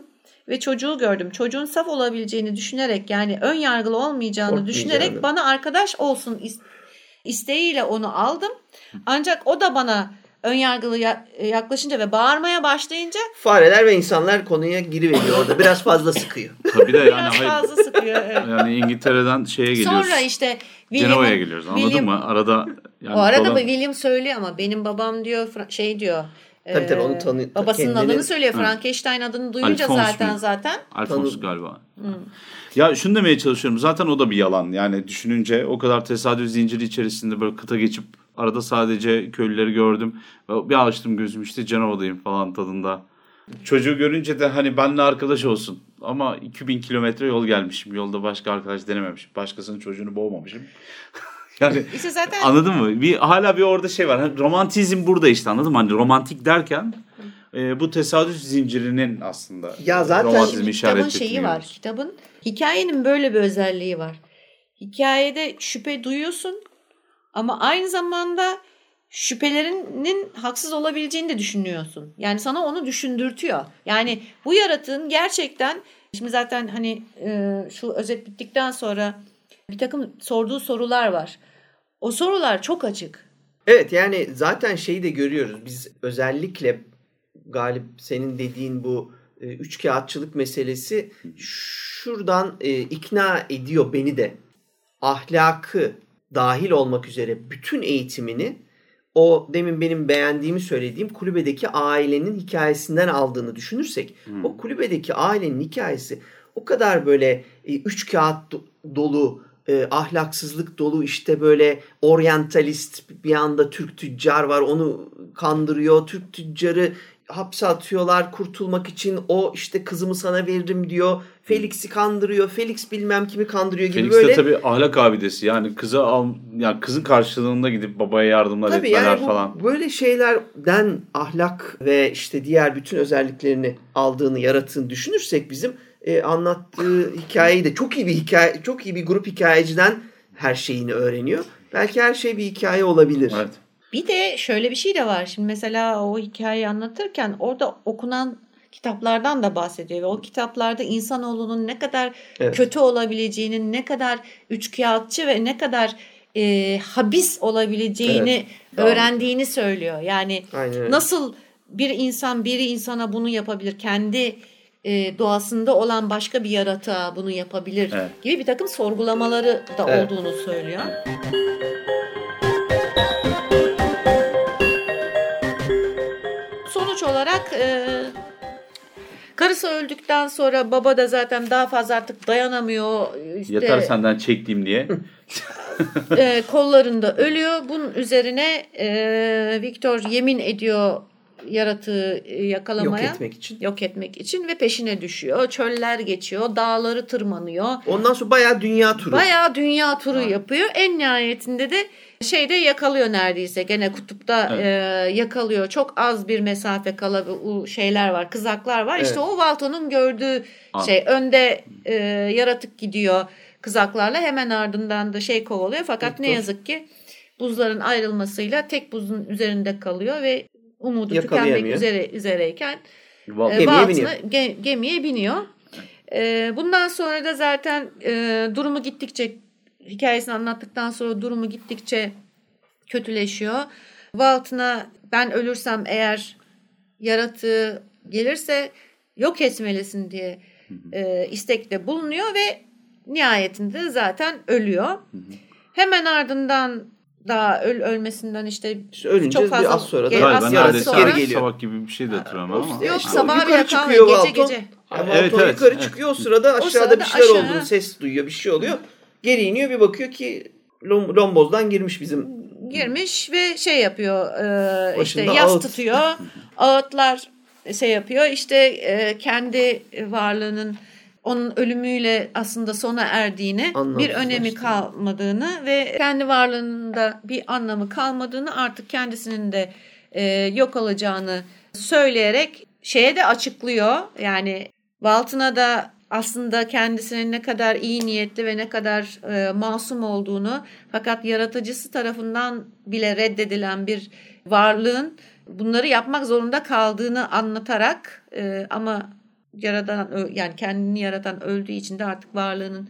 ve çocuğu gördüm. Çocuğun saf olabileceğini düşünerek yani ön yargılı olmayacağını düşünerek bana arkadaş olsun isteğiyle onu aldım. Ancak o da bana ön yargılı ya- yaklaşınca ve bağırmaya başlayınca Fareler ve insanlar konuya giriveriyor orada. Biraz fazla sıkıyor. Tabii de yani biraz hayır. fazla sıkıyor. evet. Yani İngiltere'den şeye geliyoruz. Sonra işte Cenova'ya geliyoruz anladın William- mı? Arada yani o arada babam- William söylüyor ama benim babam diyor şey diyor. Tabii tabii, onu tanı- Babasının kendini- adını söylüyor. Ha. Frankenstein adını duyunca Alphonse zaten mi? zaten. Alphonse Tanı- galiba. Ya şunu demeye çalışıyorum. Zaten o da bir yalan. Yani düşününce o kadar tesadüf zinciri içerisinde böyle kıta geçip arada sadece köylüleri gördüm. Ve Bir açtım gözüm işte Cenova'dayım falan tadında. Çocuğu görünce de hani benimle arkadaş olsun. Ama 2000 kilometre yol gelmişim. Yolda başka arkadaş denememişim. Başkasının çocuğunu boğmamışım. yani İşte zaten Anladın mı? Bir hala bir orada şey var. Hani romantizm burada işte anladın mı? Hani romantik derken e, bu tesadüf zincirinin aslında Ya zaten romantizmi işaret kitabın şeyi var. Kitabın hikayenin böyle bir özelliği var. Hikayede şüphe duyuyorsun ama aynı zamanda şüphelerinin haksız olabileceğini de düşünüyorsun. Yani sana onu düşündürtüyor. Yani bu yaratığın gerçekten şimdi zaten hani e, şu özet bittikten sonra bir takım sorduğu sorular var. O sorular çok açık. Evet yani zaten şeyi de görüyoruz. Biz özellikle Galip senin dediğin bu e, üç kağıtçılık meselesi şuradan e, ikna ediyor beni de. Ahlakı dahil olmak üzere bütün eğitimini o demin benim beğendiğimi söylediğim kulübedeki ailenin hikayesinden aldığını düşünürsek o kulübedeki ailenin hikayesi o kadar böyle e, üç kağıt do- dolu e, ahlaksızlık dolu işte böyle oryantalist bir anda Türk tüccar var onu kandırıyor. Türk tüccarı hapse atıyorlar kurtulmak için o işte kızımı sana veririm diyor. Felix'i kandırıyor. Felix bilmem kimi kandırıyor gibi Felix böyle. de tabii ahlak abidesi yani kızı al yani kızın karşılığında gidip babaya yardımlar Tabii etmeler yani bu, falan. böyle şeylerden ahlak ve işte diğer bütün özelliklerini aldığını yarattığını düşünürsek bizim e, anlattığı hikayeyi de çok iyi bir hikaye çok iyi bir grup hikayeciden her şeyini öğreniyor. Belki her şey bir hikaye olabilir. Evet. Bir de şöyle bir şey de var. Şimdi mesela o hikayeyi anlatırken orada okunan kitaplardan da bahsediyor. Ve o kitaplarda insanoğlunun ne kadar Evet. kötü olabileceğinin, ne kadar üçkağıtçı ve ne kadar e, habis olabileceğini Doğru. öğrendiğini söylüyor. Yani Aynen nasıl bir insan biri insana bunu yapabilir? Kendi e, doğasında olan başka bir yaratığa bunu yapabilir Evet. gibi bir takım sorgulamaları da Evet. olduğunu söylüyor. Sonuç olarak e, karısı öldükten sonra baba da zaten daha fazla artık dayanamıyor. İşte, Yeter senden çektiğim diye. e, kollarında ölüyor. Bunun üzerine e, Victor yemin ediyor yaratığı e, yakalamaya. Yok etmek için. Yok etmek için ve peşine düşüyor. Çöller geçiyor, dağları tırmanıyor. Ondan sonra bayağı dünya turu. Bayağı dünya turu yapıyor. En nihayetinde de şeyde yakalıyor neredeyse. Gene kutupta Evet. e, yakalıyor. Çok az bir mesafe kala şeyler var, kızaklar var. Evet. İşte o Valto'nun gördüğü An- şey. Önde e, yaratık gidiyor kızaklarla. Hemen ardından da şey kovalıyor. Fakat ne Victor. yazık ki buzların ayrılmasıyla tek buzun üzerinde kalıyor ve umudu tükenmek üzere üzereyken e, Gemiye biniyor. ge- gemiye biniyor. E, bundan sonra da zaten e, durumu gittikçe hikayesini anlattıktan sonra durumu gittikçe kötüleşiyor. Walton'a ben ölürsem eğer yaratığı gelirse yok etmelisin diye e, istekte bulunuyor ve nihayetinde de zaten ölüyor. Hemen ardından daha öl ölmesinden işte İşte ölünce çok fazla bir az sonra da ge- Galiba az neredeyse sonra- geri geliyor. sabah gibi bir şey de hatırlamam ama. Yok İşte sabah bile kalmıyor gece Valton. gece. Yani Evet, Valton evet, yukarı evet. çıkıyor o sırada aşağıda sırada bir şeyler aşağı- olduğunu ses duyuyor bir şey oluyor. Geri iniyor bir bakıyor ki lom, lombozdan girmiş bizim girmiş ve şey yapıyor e, işte yas ağıt. tutuyor ağıtlar şey yapıyor işte e, kendi varlığının onun ölümüyle aslında sona erdiğini bir önemi kalmadığını ve kendi varlığında bir anlamı kalmadığını artık kendisinin de e, yok olacağını söyleyerek şeye de açıklıyor. Yani Walton'a da aslında kendisinin ne kadar iyi niyetli ve ne kadar e, masum olduğunu fakat yaratıcısı tarafından bile reddedilen bir varlığın bunları yapmak zorunda kaldığını anlatarak e, ama yaradan yani kendini yaratan öldüğü için de artık varlığının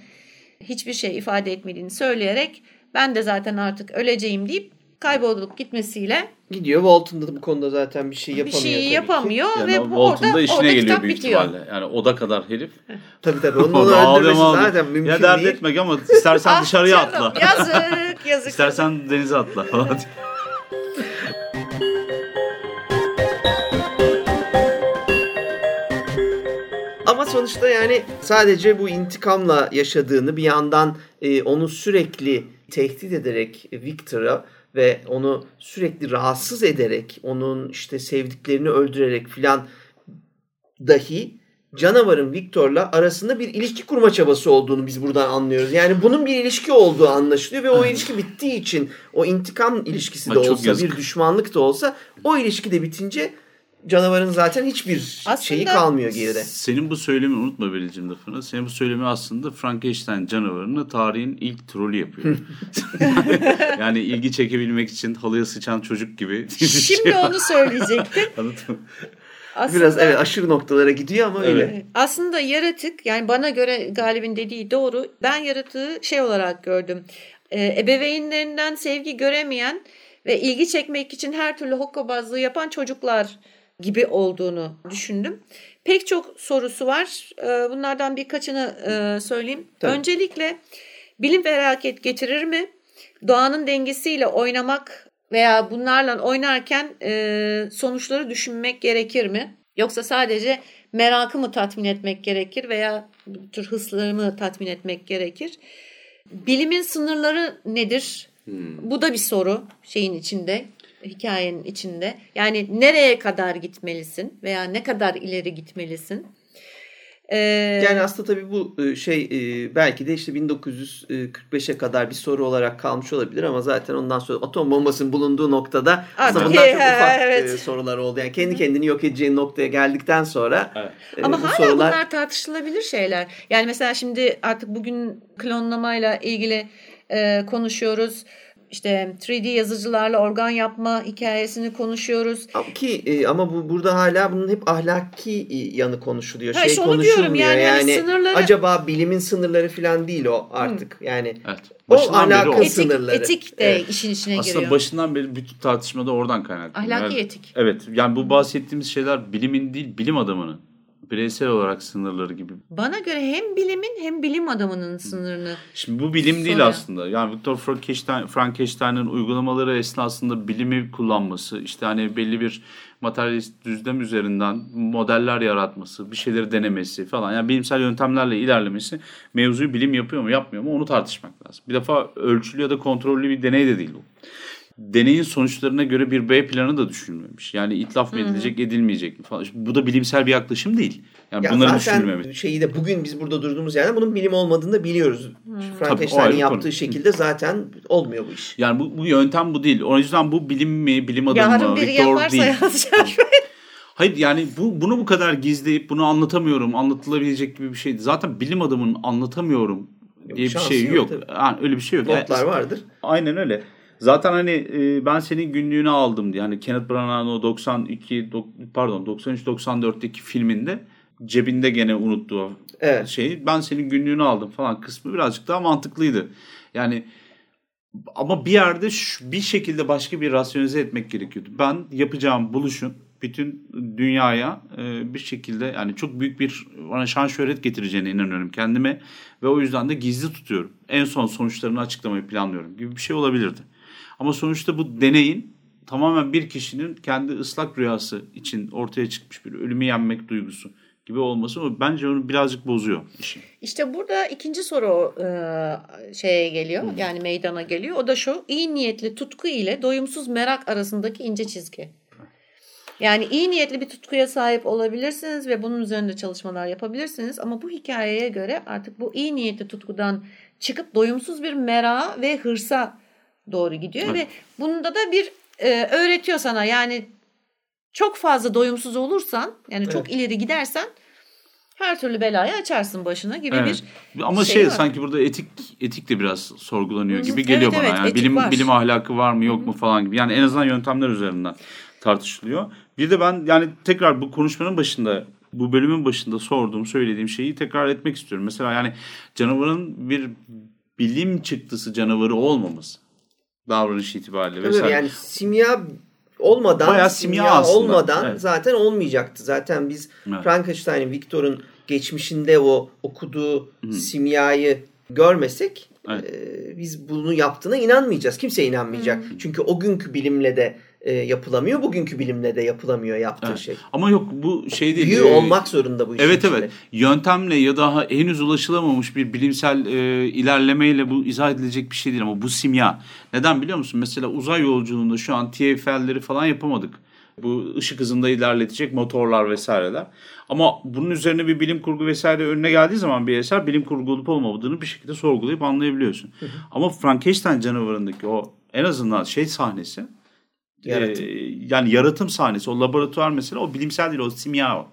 hiçbir şey ifade etmediğini söyleyerek ben de zaten artık öleceğim deyip kaybolup gitmesiyle gidiyor. Walton da bu konuda zaten bir şey bir yapamıyor. şey tabii ki. yapamıyor Yani ve bu orada, Walton da işine orada geliyor kitap büyük bitiyor. ihtimalle. Yani o da kadar herif. Tabii tabii onu ağlıyor, öldürmesi zaten mümkün Ya dert değil. etmek ama istersen Ah dışarıya canım, atla. Yazık yazık. İstersen denize atla falan. Sonuçta yani sadece bu intikamla yaşadığını bir yandan e, onu sürekli tehdit ederek Victor'a ve onu sürekli rahatsız ederek onun işte sevdiklerini öldürerek filan dahi canavarın Victor'la arasında bir ilişki kurma çabası olduğunu biz buradan anlıyoruz. Yani bunun bir ilişki olduğu anlaşılıyor ve o ilişki bittiği için o intikam ilişkisi de olsa bir düşmanlık da olsa o ilişki de bitince canavarın zaten hiçbir Aslında- şeyi kalmıyor geride. Senin bu söylemini unutma Beril'cim lafını. Senin bu söylemi aslında Frankenstein canavarını tarihin ilk trolü yapıyor. yani ilgi çekebilmek için halıya sıçan çocuk gibi. şey Şimdi var. onu söyleyecektim. Anladın? Aslında, Biraz evet aşırı noktalara gidiyor ama öyle. Evet. Aslında yaratık yani bana göre Galip'in dediği doğru. Ben yaratığı şey olarak gördüm. Ee, ebeveynlerinden sevgi göremeyen ve ilgi çekmek için her türlü hokkabazlığı yapan çocuklar gibi olduğunu düşündüm. Pek çok sorusu var. Ee, bunlardan birkaçını e, söyleyeyim. Tabii. Öncelikle bilim felaket getirir mi? Doğanın dengesiyle oynamak veya bunlarla oynarken e, sonuçları düşünmek gerekir mi? Yoksa sadece merakı mı tatmin etmek gerekir veya bu tür hırsları mı tatmin etmek gerekir? Bilimin sınırları nedir? Bu da bir soru şeyin içinde, hikayenin içinde. Yani nereye kadar gitmelisin veya ne kadar ileri gitmelisin? Ee, Yani aslında tabii bu e, şey e, belki de işte 1945'e kadar bir soru olarak kalmış olabilir ama zaten ondan sonra atom bombasının bulunduğu noktada aslında bunlar çok ufak evet. e, sorular oldu. Yani kendi kendini yok edeceğin noktaya geldikten sonra Evet. Ama bu hala sorular bunlar tartışılabilir şeyler. Yani mesela şimdi artık bugün klonlamayla ilgili konuşuyoruz. İşte 3D yazıcılarla organ yapma hikayesini konuşuyoruz. Ki e, ama bu burada hala bunun hep ahlaki e, yanı konuşuluyor. Ha, şey konuşulmuyor. Yani Yani, hani sınırları- acaba bilimin sınırları falan değil o artık. Yani Evet. O Başından beri o. alakası- Etik, sınırları. etik de Evet. işin içine Aslında giriyor. başından beri bütün tartışmada oradan kaynaklanıyor. Ahlaki Yani- etik. Evet. Yani bu bahsettiğimiz şeyler bilimin değil, bilim adamının bireysel olarak sınırları gibi. Bana göre hem bilimin hem bilim adamının sınırını. Şimdi bu bilim değil Soruyor. aslında. Yani Viktor Frankenstein, Frankenstein'in uygulamaları esnasında bilimi kullanması, işte hani belli bir materyalist düzlem üzerinden modeller yaratması, bir şeyleri denemesi falan. Yani bilimsel yöntemlerle ilerlemesi mevzuyu bilim yapıyor mu yapmıyor mu onu tartışmak lazım. Bir defa ölçülü ya da kontrollü bir deney de değil bu. Deneyin sonuçlarına göre bir B planı da düşünülmemiş. Yani itlaf mı edilecek, edilmeyecek mi falan. Bu da bilimsel bir yaklaşım değil. Yani Ya bunların zaten düşünülmemesi. şeyi de bugün biz burada durduğumuz yerden bunun bilim olmadığını da biliyoruz. Ayrı Frankenstein'in bir yaptığı konu. şekilde zaten olmuyor bu iş. Yani bu, bu yöntem bu değil. O yüzden bu bilim mi, bilim adamı Yarın mı, biri Victor değil. Hayır yani bu bunu bu kadar gizleyip bunu anlatamıyorum, anlatılabilecek gibi bir şeydi. Zaten bilim adamının anlatamıyorum diye bir şansı şey yok yok. Yani öyle bir şey yok. Notlar vardır. Aynen öyle. Zaten hani e, ben senin günlüğünü aldım diye. Hani Kenneth Branagh'ın o 92 dok- pardon 93 94'teki filminde cebinde gene unuttuğu Evet. şeyi ben senin günlüğünü aldım falan kısmı birazcık daha mantıklıydı. Yani ama bir yerde şu- bir şekilde başka bir rasyonize etmek gerekiyordu. Ben yapacağım buluşun bütün dünyaya e, bir şekilde yani çok büyük bir bana şan şöhret getireceğine inanıyorum kendime ve o yüzden de gizli tutuyorum. En son sonuçlarını açıklamayı planlıyorum gibi bir şey olabilirdi. Ama sonuçta bu deneyin tamamen bir kişinin kendi ıslak rüyası için ortaya çıkmış bir ölümü yenmek duygusu gibi olması o bence onu birazcık bozuyor işi. İşte burada ikinci soru e, şeye geliyor. Yani meydana geliyor. O da şu. iyi niyetli tutku ile doyumsuz merak arasındaki ince çizgi. Yani iyi niyetli bir tutkuya sahip olabilirsiniz ve bunun üzerinde çalışmalar yapabilirsiniz ama bu hikayeye göre artık bu iyi niyetli tutkudan çıkıp doyumsuz bir merak ve hırsa doğru gidiyor ve bunda da bir e, öğretiyor sana yani çok fazla doyumsuz olursan yani çok ileri gidersen her türlü belayı açarsın başına gibi Evet. bir Ama şey şey, var. sanki burada etik etik de biraz sorgulanıyor gibi geliyor Evet, bana. evet, yani bilim var. bilim ahlakı var mı yok mu falan gibi. Yani en azından yöntemler üzerinden tartışılıyor. Bir de ben yani tekrar bu konuşmanın başında bu bölümün başında sorduğum, söylediğim şeyi tekrar etmek istiyorum. Mesela yani canavarın bir bilim çıktısı canavarı olmaması davranış itibariyle Tabii vesaire. yani simya olmadan Bayağı simya simya, aslında. olmadan Evet. zaten olmayacaktı. Zaten biz Evet. Frankenstein'in Victor'un geçmişinde o okuduğu simyayı görmesek Evet. e, biz bunu yaptığına inanmayacağız. Kimse inanmayacak. Çünkü o günkü bilimle de e, yapılamıyor. Bugünkü bilimle de yapılamıyor yaptığı Evet. şey. Ama yok bu şey değil. Büyü Ee, olmak zorunda bu işin Evet içinde. evet. Yöntemle ya da henüz ulaşılamamış bir bilimsel e, ilerlemeyle bu izah edilecek bir şey değil ama bu simya. Neden biliyor musun? Mesela uzay yolculuğunda şu an TFL'leri falan yapamadık. Bu ışık hızında ilerletecek motorlar vesaireler. Ama bunun üzerine bir bilim kurgu vesaire önüne geldiği zaman bir eser bilim kurgu olup olmadığını bir şekilde sorgulayıp anlayabiliyorsun. Ama Frankenstein canavarındaki o en azından şey sahnesi Yaratım. e, yani yaratım sahnesi o laboratuvar mesela o bilimsel değil o simya o.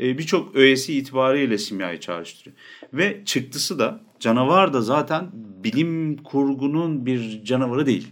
E, Birçok öğesi itibariyle simyayı çağrıştırıyor. Ve çıktısı da canavar da zaten bilim kurgunun bir canavarı değil.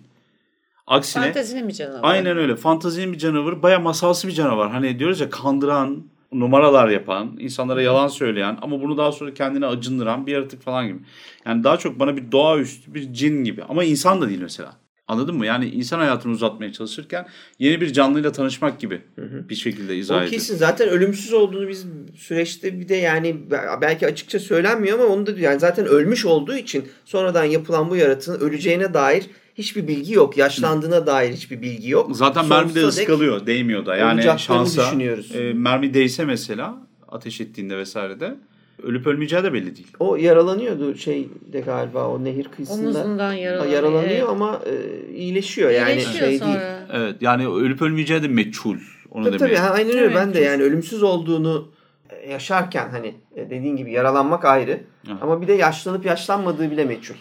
Aksine fantezinin bir canavarı. aynen öyle fantazinin bir canavarı baya masalsı bir canavar. Hani diyoruz ya kandıran, numaralar yapan, insanlara yalan söyleyen ama bunu daha sonra kendine acındıran bir yaratık falan gibi. Yani daha çok bana bir doğaüstü bir cin gibi ama insan da değil mesela. Anladın mı? Yani insan hayatını uzatmaya çalışırken yeni bir canlıyla tanışmak gibi bir şekilde izah O ediyor. kesin zaten ölümsüz olduğunu biz süreçte bir de yani belki açıkça söylenmiyor ama onu da yani zaten ölmüş olduğu için sonradan yapılan bu yaratığın öleceğine dair hiçbir bilgi yok. Yaşlandığına dair hiçbir bilgi yok. Zaten mermi de Sonsuza ıskalıyor, değmiyor da. Yani şansa düşünüyoruz. e, mermi değse mesela ateş ettiğinde vesaire de ölüp ölmeyeceği de belli değil. O yaralanıyordu şeyde galiba o nehir kıyısında. Omuzundan yaralanıyor. Yaralanıyor Evet. ama e, iyileşiyor yani İyileşiyor şey değil. sonra. Evet yani ölüp ölmeyeceği de meçhul. Onu Tabii demeye. tabii ha, aynen öyle Evet, ben de yani ölümsüz olduğunu e, yaşarken hani e, dediğin gibi yaralanmak ayrı Evet. ama bir de yaşlanıp yaşlanmadığı bile meçhul.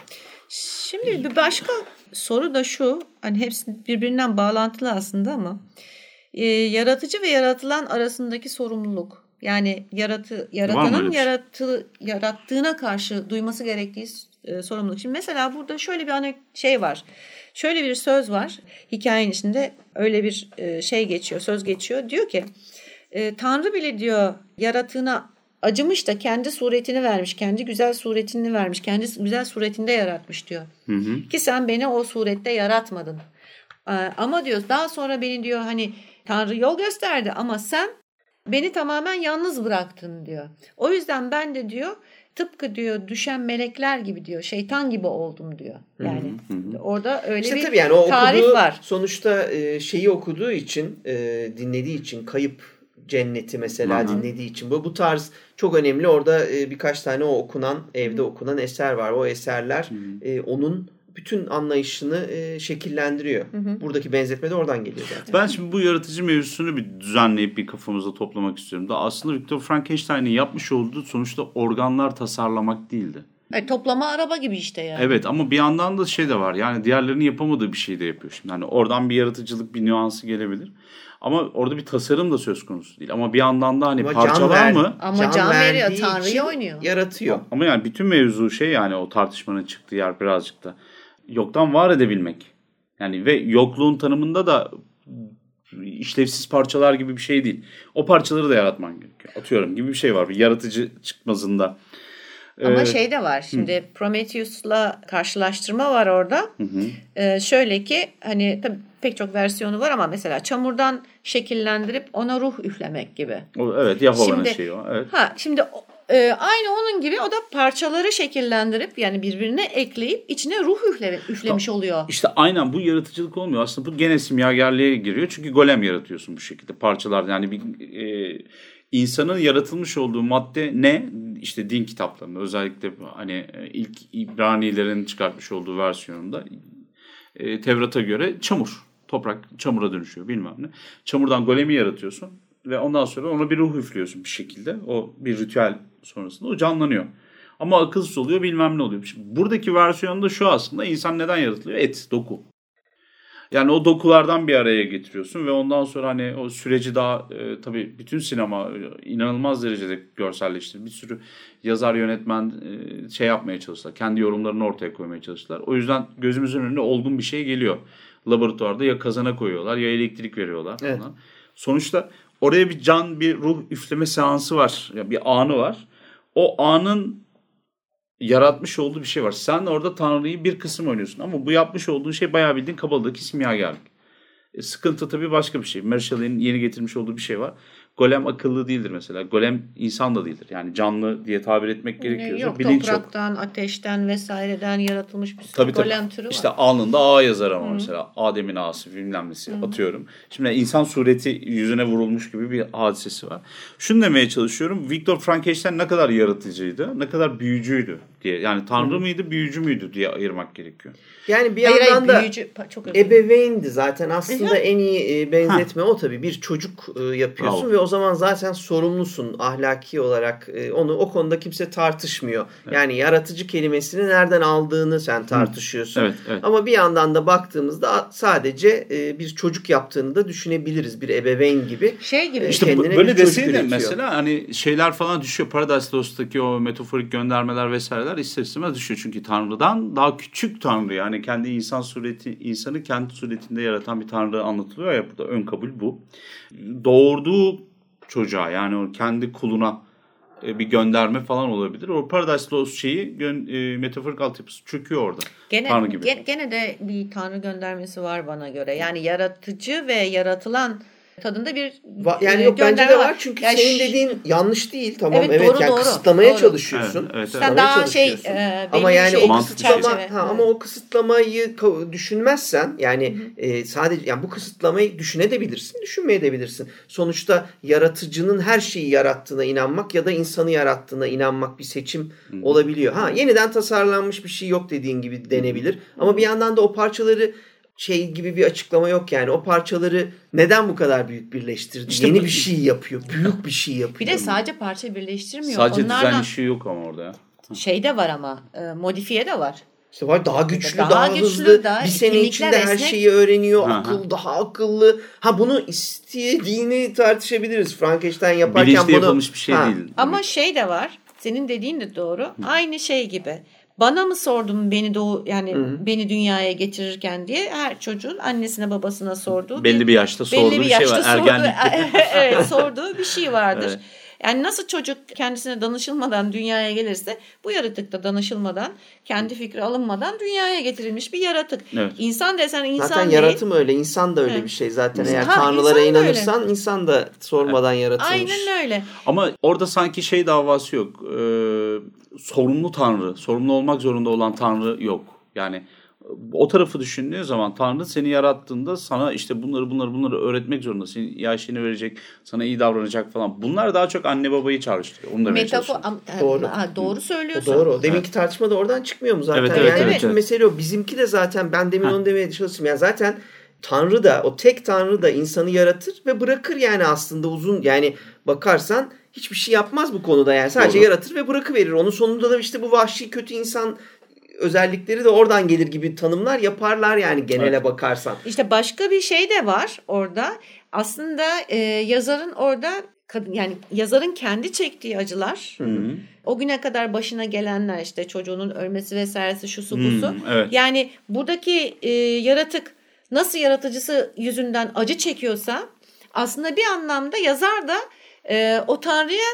Şimdi bir başka soru da şu. Hani hepsi birbirinden bağlantılı aslında ama e, yaratıcı ve yaratılan arasındaki sorumluluk. Yani yaratı yaratanın şey? yaratı yarattığına karşı duyması gerektiği e, sorumluluk. Şimdi mesela burada şöyle bir hani şey var. Şöyle bir söz var. Hikayenin içinde öyle bir e, şey geçiyor, söz geçiyor. Diyor ki e, Tanrı bile diyor yaratığına acımış da kendi suretini vermiş, kendi güzel suretini vermiş, kendi güzel suretinde yaratmış diyor. Hı hı. Ki sen beni o surette yaratmadın. Ama diyor daha sonra beni diyor hani Tanrı yol gösterdi ama sen beni tamamen yalnız bıraktın diyor. O yüzden ben de diyor tıpkı diyor düşen melekler gibi diyor şeytan gibi oldum diyor. Yani orada öyle İşte bir tabii yani o tarif okuduğu, var. sonuçta e, şeyi okuduğu için, e, dinlediği için, kayıp cenneti mesela Hı hı. dinlediği için bu bu tarz çok önemli. Orada e, birkaç tane o okunan evde okunan eser var. O eserler e, onun bütün anlayışını e, şekillendiriyor. Buradaki benzetme de oradan geliyor zaten. Ben şimdi bu yaratıcı mevzusunu bir düzenleyip bir kafamızda toplamak istiyorum. Da aslında Victor Frankenstein'in yapmış olduğu sonuçta organlar tasarlamak değildi. E, toplama araba gibi işte yani. Evet ama bir yandan da şey de var. Yani diğerlerinin yapamadığı bir şey de yapıyor şimdi. Hani oradan bir yaratıcılık bir nüansı gelebilir. Ama orada bir tasarım da söz konusu değil. Ama bir yandan da hani Ama can parçalar mı? Ama can veriyor, verdiği Tanrı'yı oynuyor. Yaratıyor. Ama yani bütün mevzu şey yani o tartışmanın çıktığı yer birazcık da yoktan var edebilmek. Yani ve yokluğun tanımında da işlevsiz parçalar gibi bir şey değil. O parçaları da yaratman gerekiyor. Atıyorum gibi bir şey var. Bir yaratıcı çıkmazında. Ama Ee, şey de var. Şimdi Prometheus'la karşılaştırma var orada. hı hı. Ee, şöyle ki hani tabii pek çok versiyonu var ama mesela çamurdan şekillendirip ona ruh üflemek gibi. O, evet Yahova'nın şeyi o. Evet. Ha şimdi o- e, aynı onun gibi o da parçaları şekillendirip yani birbirine ekleyip içine ruh üfle, üflemiş oluyor. İşte aynen bu yaratıcılık olmuyor. Aslında bu gene simyagerliğe giriyor. Çünkü golem yaratıyorsun bu şekilde. Parçalar yani bir e, insanın yaratılmış olduğu madde ne? İşte din kitaplarında özellikle hani e, ilk İbranilerin çıkartmış olduğu versiyonunda e, Tevrat'a göre çamur. Toprak çamura dönüşüyor bilmem ne. Çamurdan golemi yaratıyorsun ve ondan sonra ona bir ruh üflüyorsun bir şekilde. O bir ritüel sonrasında o canlanıyor. Ama akılsız oluyor bilmem ne oluyor. Şimdi buradaki versiyonda şu aslında insan neden yaratılıyor? Et, doku. Yani o dokulardan bir araya getiriyorsun ve ondan sonra hani o süreci daha e, tabii bütün sinema e, inanılmaz derecede görselleştirdi. Bir sürü yazar yönetmen e, şey yapmaya çalıştılar. Kendi yorumlarını ortaya koymaya çalıştılar. O yüzden gözümüzün önüne olgun bir şey geliyor. Laboratuvarda ya kazana koyuyorlar ya elektrik veriyorlar Evet. falan. Sonuçta oraya bir can, bir ruh üfleme seansı var. Ya bir anı var. O anın yaratmış olduğu bir şey var. Sen orada Tanrı'yı bir kısım oynuyorsun ama bu yapmış olduğun şey bayağı bildiğin kabalıdaki simyagerlik. E, sıkıntı tabii başka bir şey. Mary Shelley'nin yeni getirmiş olduğu bir şey var. Golem akıllı değildir mesela. Golem insan da değildir. Yani canlı diye tabir etmek gerekiyorsa Yok bilinç yok. topraktan, ateşten vesaireden yaratılmış bir sürü Tabii tabii. golem türü var. İşte alnında A yazar ama mesela. Adem'in A'sı bilmem nesi atıyorum. Şimdi insan sureti yüzüne vurulmuş gibi bir hadisesi var. Şunu demeye çalışıyorum. Viktor Frankenstein ne kadar yaratıcıydı, ne kadar büyücüydü diye. Yani tanrı mıydı, büyücü müydü diye ayırmak gerekiyor. Yani bir Hayır, yandan hayır, da büyücü, çok özür ebeveyndi zaten. Aslında en iyi e, benzetme o tabii. Bir çocuk e, yapıyorsun Bravo. ve o zaman zaten sorumlusun ahlaki olarak. E, Onu o konuda kimse tartışmıyor. Yani yaratıcı kelimesini nereden aldığını sen tartışıyorsun. Evet, evet. Ama bir yandan da baktığımızda sadece bir çocuk yaptığını da düşünebiliriz. Bir ebeveyn gibi. şey gibi. İşte böyle bir çocuk deseydi üretiyor. mesela hani şeyler falan düşüyor. Paradise Lost'taki o metaforik göndermeler vesaireler ister istemez düşüyor. Çünkü Tanrı'dan daha küçük Tanrı yani kendi insan sureti insanı kendi suretinde yaratan bir Tanrı anlatılıyor ya burada ön kabul bu. Doğurduğu çocuğa yani o kendi kuluna e, bir gönderme falan olabilir. O Paradise Lost şeyi gön, e, metaforik altyapısı çöküyor orada. Gene, Tanrı gibi. ge- gene de bir tanrı göndermesi var bana göre. Yani yaratıcı ve yaratılan tadında bir Va- yani e, yok bence de var çünkü Yani senin ş- dediğin yanlış değil tamam Evet, evet, doğru, yani doğru, kısıtlamaya doğru. çalışıyorsun. Evet, evet, Sen evet. Kısıtlamaya daha şey e, ama yani şey, o kısıtlama çerçeve. ha, ama o kısıtlamayı ka- düşünmezsen yani e, sadece yani bu kısıtlamayı düşünebilirsin, düşünmeyebilirsin. Sonuçta yaratıcının her şeyi yarattığına inanmak ya da insanı yarattığına inanmak bir seçim olabiliyor. Ha yeniden tasarlanmış bir şey yok dediğin gibi denebilir. Ama bir yandan da o parçaları şey gibi bir açıklama yok yani. O parçaları neden bu kadar büyük birleştirdi? İşte Yeni bu- bir şey yapıyor. Büyük bir şey yapıyor. Bir de sadece parça birleştirmiyor. Sadece Onlardan dizayn işi yok ama orada ya. şey de var ama e, modifiye de var. İşte var daha güçlü, Daha daha, güçlü, hızlı. daha bir sene içinde her esnek. şeyi öğreniyor. Hı. Akıl daha akıllı. Ha bunu istediğini tartışabiliriz. Frankenstein yaparken Bilinçli bunu yapılmış bir şey Ha, değil. Ama şey de var. Senin dediğin de doğru. Aynı şey gibi. Bana mı sordun beni doğu yani beni dünyaya getirirken diye her çocuğun annesine babasına sorduğu Belli bir yaşta sorduğu belli bir bir şey var. sorduğu, Ergenlikte. evet, sorduğu bir şey vardır. Evet. Yani nasıl çocuk kendisine danışılmadan dünyaya gelirse bu yaratık da danışılmadan kendi fikri alınmadan dünyaya getirilmiş bir yaratık. Evet. İnsan desen insan Zaten değil. yaratım öyle. insan da öyle Evet. bir şey zaten. Ha, Eğer insan tanrılara da öyle. inanırsan insan da sormadan yaratılmış. Aynen öyle. Ama orada sanki şey davası yok. Ee, sorumlu tanrı, sorumlu olmak zorunda olan tanrı yok. Yani o tarafı düşündüğün zaman Tanrı seni yarattığında sana işte bunları bunları bunları öğretmek zorunda. Senin yaşını verecek, sana iyi davranacak falan. Bunlar daha çok anne babayı çağrıştırıyor. Onu demeye Metafor am- Doğru. ha, doğru O söylüyorsun. doğru. Deminki tartışma da oradan çıkmıyor mu zaten? Evet, evet, yani evet, evet. mesele o. Bizimki de zaten ben demin Ha. onu demeye çalıştım. Yani zaten Tanrı da o tek Tanrı da insanı yaratır ve bırakır yani aslında uzun yani bakarsan hiçbir şey yapmaz bu konuda yani sadece Doğru. yaratır ve bırakıverir. Onun sonunda da işte bu vahşi kötü insan özellikleri de oradan gelir gibi tanımlar yaparlar yani genele Evet. bakarsan. İşte başka bir şey de var orada. Aslında e, yazarın orada kadın yani yazarın kendi çektiği acılar, Hı hı. o güne kadar başına gelenler işte çocuğunun ölmesi vesairesi şu su bu su. Hmm, evet. Yani buradaki e, yaratık nasıl yaratıcısı yüzünden acı çekiyorsa aslında bir anlamda yazar da e, o tanrıya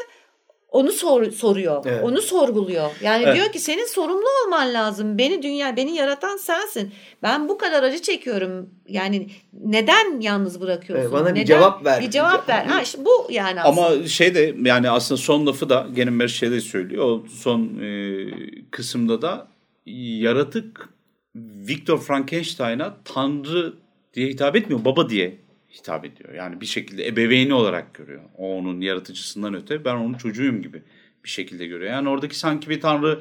onu sor, soruyor. Evet. Onu sorguluyor. Yani Evet. diyor ki senin sorumlu olman lazım. Beni dünya, beni yaratan sensin. Ben bu kadar acı çekiyorum. Yani neden yalnız bırakıyorsun? Evet, bana bir Neden? cevap ver. Bir cevap ver. Ha işte bu yani aslında. Ama şey de yani aslında son lafı da gene Mary Shelley söylüyor. O son e, kısımda da yaratık Victor Frankenstein'a tanrı diye hitap etmiyor. Baba diye hitap ediyor. Yani bir şekilde ebeveyni olarak görüyor. O onun yaratıcısından öte ben onun çocuğuyum gibi bir şekilde görüyor. Yani oradaki sanki bir tanrı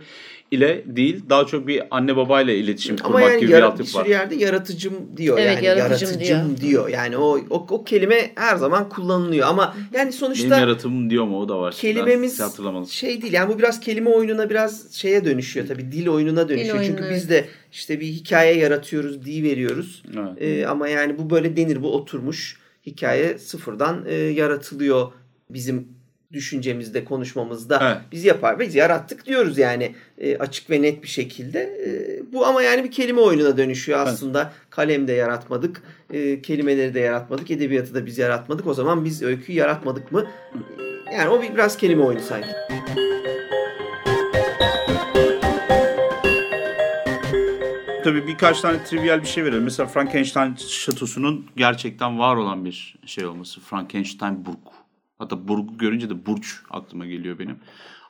ile değil daha çok bir anne babayla iletişim Ama kurmak yani gibi bir yara- bir altyapı sürü var. yerde yaratıcım diyor. Evet, yani yaratıcım yaratıcım diyor. Yani o, o o kelime her zaman kullanılıyor ama yani sonuçta Benim yaratımım diyor mu o da var. kelimemiz şey değil. Yani bu biraz kelime oyununa biraz şeye dönüşüyor tabii. Dil oyununa dönüşüyor. oyunu, Çünkü biz de işte bir hikaye yaratıyoruz, diye veriyoruz. Evet. Ee, ama yani bu böyle denir, bu oturmuş. Hikaye sıfırdan e, yaratılıyor bizim düşüncemizde, konuşmamızda. Evet. Biz yapar biz yarattık diyoruz yani e, açık ve net bir şekilde. E, bu ama yani bir kelime oyununa dönüşüyor Evet. aslında. Kalem de yaratmadık, e, kelimeleri de yaratmadık, edebiyatı da biz yaratmadık. O zaman biz öyküyü yaratmadık mı? Yani o bir, biraz kelime oyunu sanki. Tabii birkaç tane trivial bir şey verelim. Mesela Frankenstein şatosunun gerçekten var olan bir şey olması. Frankenstein Burg. Hatta Burg'u görünce de Burç aklıma geliyor benim.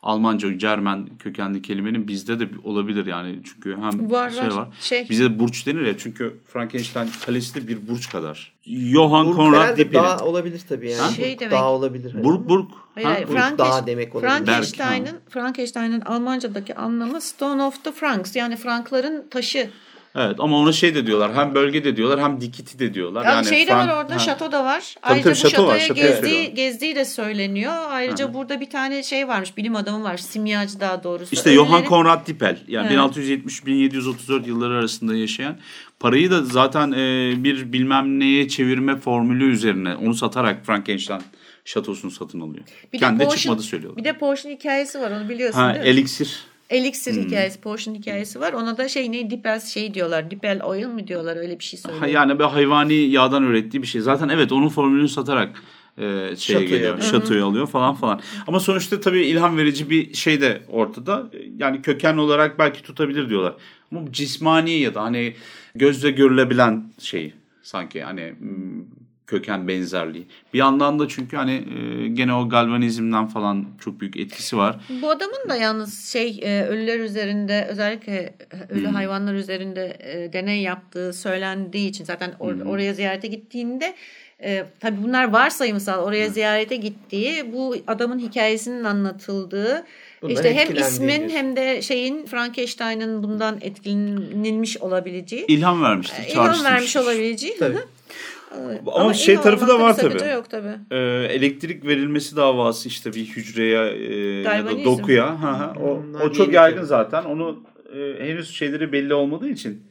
Almanca, Cermen kökenli kelimenin bizde de olabilir yani. Çünkü hem Var, şey var. var. Şey. Bize de Burç denir ya çünkü Frankenstein kalesi de bir burç kadar. Johann Burg Conrad herhalde Dippel'in. dağ olabilir tabii yani. Ha? Burg Şey demek- Dağ olabilir. Burg Burg. Hayır, Ha, hayır, Burg. Frank- dağ demek olabilir. Frankenstein'ın Frankenstein'ın Almanca'daki anlamı Stone of the Franks yani Frankların taşı. Evet ama ona şey de diyorlar. Hem bölge de diyorlar hem dikiti de diyorlar. Yani şey de var orada, Ha. şato da var. Tabii, Ayrıca tabii, bu şato var, şatoya şatoyu gezdiği, söylüyorum. gezdiği de söyleniyor. Ayrıca burada bir tane şey varmış, bilim adamı var, simyacı daha doğrusu. İşte Johann Ölülerin- Conrad Dippel yani Evet. 1670-1734 yılları arasında yaşayan parayı da zaten e, bir bilmem neye çevirme formülü üzerine onu satarak Frankenstein şatosunu satın alıyor. Bir Kendi de Potion- çıkmadı söylüyorlar. Bir de Potion hikayesi var onu biliyorsun Ha, değil mi? eliksir. Elixir Hmm. hikayesi, Potion hikayesi var. Ona da şey ne Dipel şey diyorlar. Dipel oil mi diyorlar öyle bir şey söylüyor. Ha, yani bir hayvani yağdan ürettiği bir şey. Zaten evet onun formülünü satarak e, şeye Şatoyu geliyor. alıyor. Şatoyu alıyor falan falan. Ama sonuçta tabii ilham verici bir şey de ortada. Yani köken olarak belki tutabilir diyorlar. Ama cismani ya da hani gözle görülebilen şey sanki hani hmm, köken benzerliği. Bir yandan da çünkü hani e, gene o galvanizmden falan çok büyük etkisi var. Bu adamın da yalnız şey e, ölüler üzerinde özellikle e, ölü Hmm. hayvanlar üzerinde e, deney yaptığı söylendiği için zaten or- Hmm. oraya ziyarete gittiğinde e, tabii bunlar varsayımsal oraya Hmm. ziyarete gittiği bu adamın hikayesinin anlatıldığı Bundan işte hem ismin hem de şeyin Frankenstein'ın bundan etkilenilmiş olabileceği İlham vermiştir. ilham çağrıştırmıştır. vermiş olabileceği. Tabii. Ama şey ilham tarafı da var tabii. Yok tabii. Ee, elektrik verilmesi davası işte bir hücreye e, ya da dokuya. Ha, ha, o, o çok yaygın tabii. zaten. Onu e, henüz şeyleri belli olmadığı için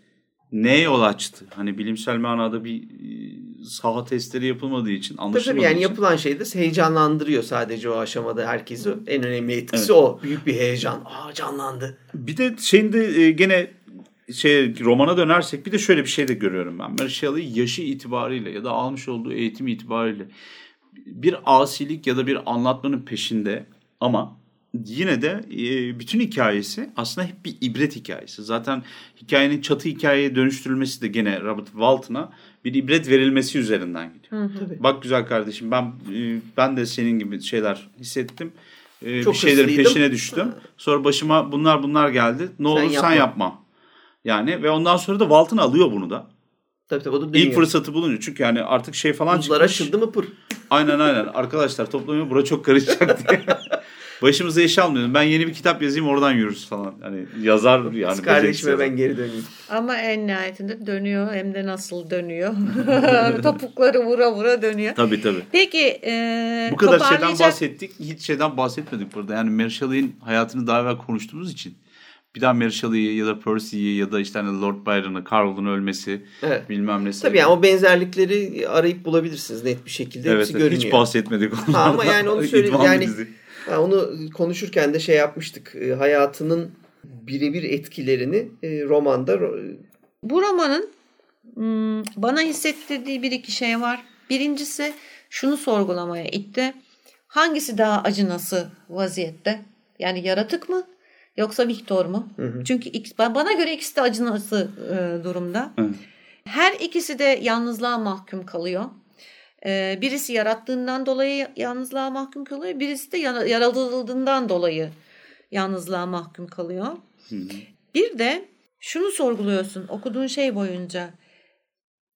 neye yol açtı? Hani bilimsel manada bir e, saha testleri yapılmadığı için anlaşılmadığı tabii yani için. yapılan şey de heyecanlandırıyor sadece o aşamada herkesi. En önemli etkisi Evet. o. Büyük bir heyecan. Aa canlandı. Bir de şeyin de e, gene şey romana dönersek bir de şöyle bir şey de görüyorum ben. Mary Shelley yaşı itibariyle ya da almış olduğu eğitim itibariyle bir asilik ya da bir anlatmanın peşinde ama yine de e, bütün hikayesi aslında hep bir ibret hikayesi. Zaten hikayenin çatı hikayeye dönüştürülmesi de gene Robert Walton'a bir ibret verilmesi üzerinden gidiyor. Tabii. Bak güzel kardeşim ben e, ben de senin gibi şeyler hissettim. E, Çok bir şeylerin hızlıydım. peşine düştüm. Sonra başıma bunlar bunlar geldi. Ne olur sen yapma. Yani ve ondan sonra da Walton alıyor bunu da. Tabii tabii o da dönüyor. İlk fırsatı bulunca çünkü yani artık şey falan Buzlar çıkmış. aşıldı mı pır. Aynen aynen. Arkadaşlar toplanıyor bura çok karışacak diye. Başımıza iş almayalım. Ben yeni bir kitap yazayım oradan yürürüz falan. Hani yazar yani. Kız kardeşime ben geri döneyim. Ama en nihayetinde dönüyor hem de nasıl dönüyor. Topukları vura vura dönüyor. Tabii tabii. Peki e, Bu kadar şeyden toparlayacak- bahsettik. Hiç şeyden bahsetmedik burada. Yani Mary Shelley'in hayatını daha evvel konuştuğumuz için. Bir daha Mary Shelley'i ya da Percy'yi ya da işte hani Lord Byron'ı, Carl'ın ölmesi Evet. bilmem nesi. Tabii yani o benzerlikleri arayıp bulabilirsiniz net bir şekilde. Evet, Hepsi evet, görünüyor. hiç bahsetmedik ondan. Ha, ama yani onu söyle- İdman bir yani-. Ha, onu konuşurken de şey yapmıştık. E, hayatının birebir etkilerini e, romanda ro- Bu romanın hmm, bana hissettirdiği bir iki şey var. Birincisi şunu sorgulamaya itti. Hangisi daha acınası vaziyette? Yani yaratık mı yoksa Victor mu? Çünkü ik- bana göre ikisi de acınası e, durumda. Evet. Her ikisi de yalnızlığa mahkum kalıyor. E, birisi yarattığından dolayı yalnızlığa mahkum kalıyor. Birisi de yaratıldığından dolayı yalnızlığa mahkum kalıyor. Bir de şunu sorguluyorsun okuduğun şey boyunca.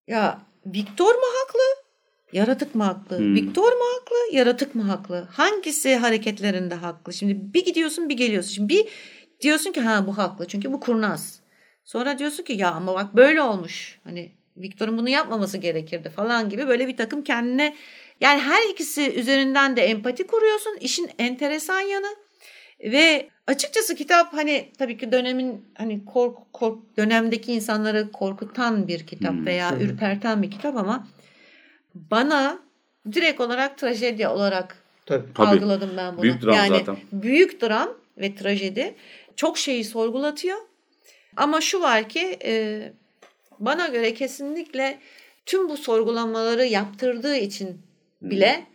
Ya Viktor mu haklı? Yaratık mı haklı? Hmm. Viktor mu haklı? Yaratık mı haklı? Hangisi hareketlerinde haklı? Şimdi bir gidiyorsun bir geliyorsun. Şimdi bir diyorsun ki ha bu haklı çünkü bu kurnaz. Sonra diyorsun ki ya ama bak böyle olmuş. Hani Viktor'un bunu yapmaması gerekirdi falan gibi böyle bir takım kendine yani her ikisi üzerinden de empati kuruyorsun. İşin enteresan yanı ve açıkçası kitap hani tabii ki dönemin hani kork, kork dönemdeki insanları korkutan bir kitap Hmm. veya ürperten bir kitap ama bana direkt olarak trajedi olarak tabii. Algıladım ben bunu. Büyük dram yani zaten. büyük dram ve trajedi çok şeyi sorgulatıyor. Ama şu var ki e, bana göre kesinlikle tüm bu sorgulamaları yaptırdığı için bile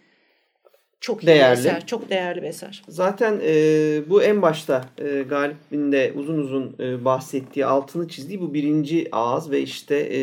çok iyi Değerli. bir eser. Çok değerli bir eser. Zaten e, bu en başta e, Galip'in de uzun uzun e, bahsettiği, altını çizdiği bu birinci ağız ve işte e,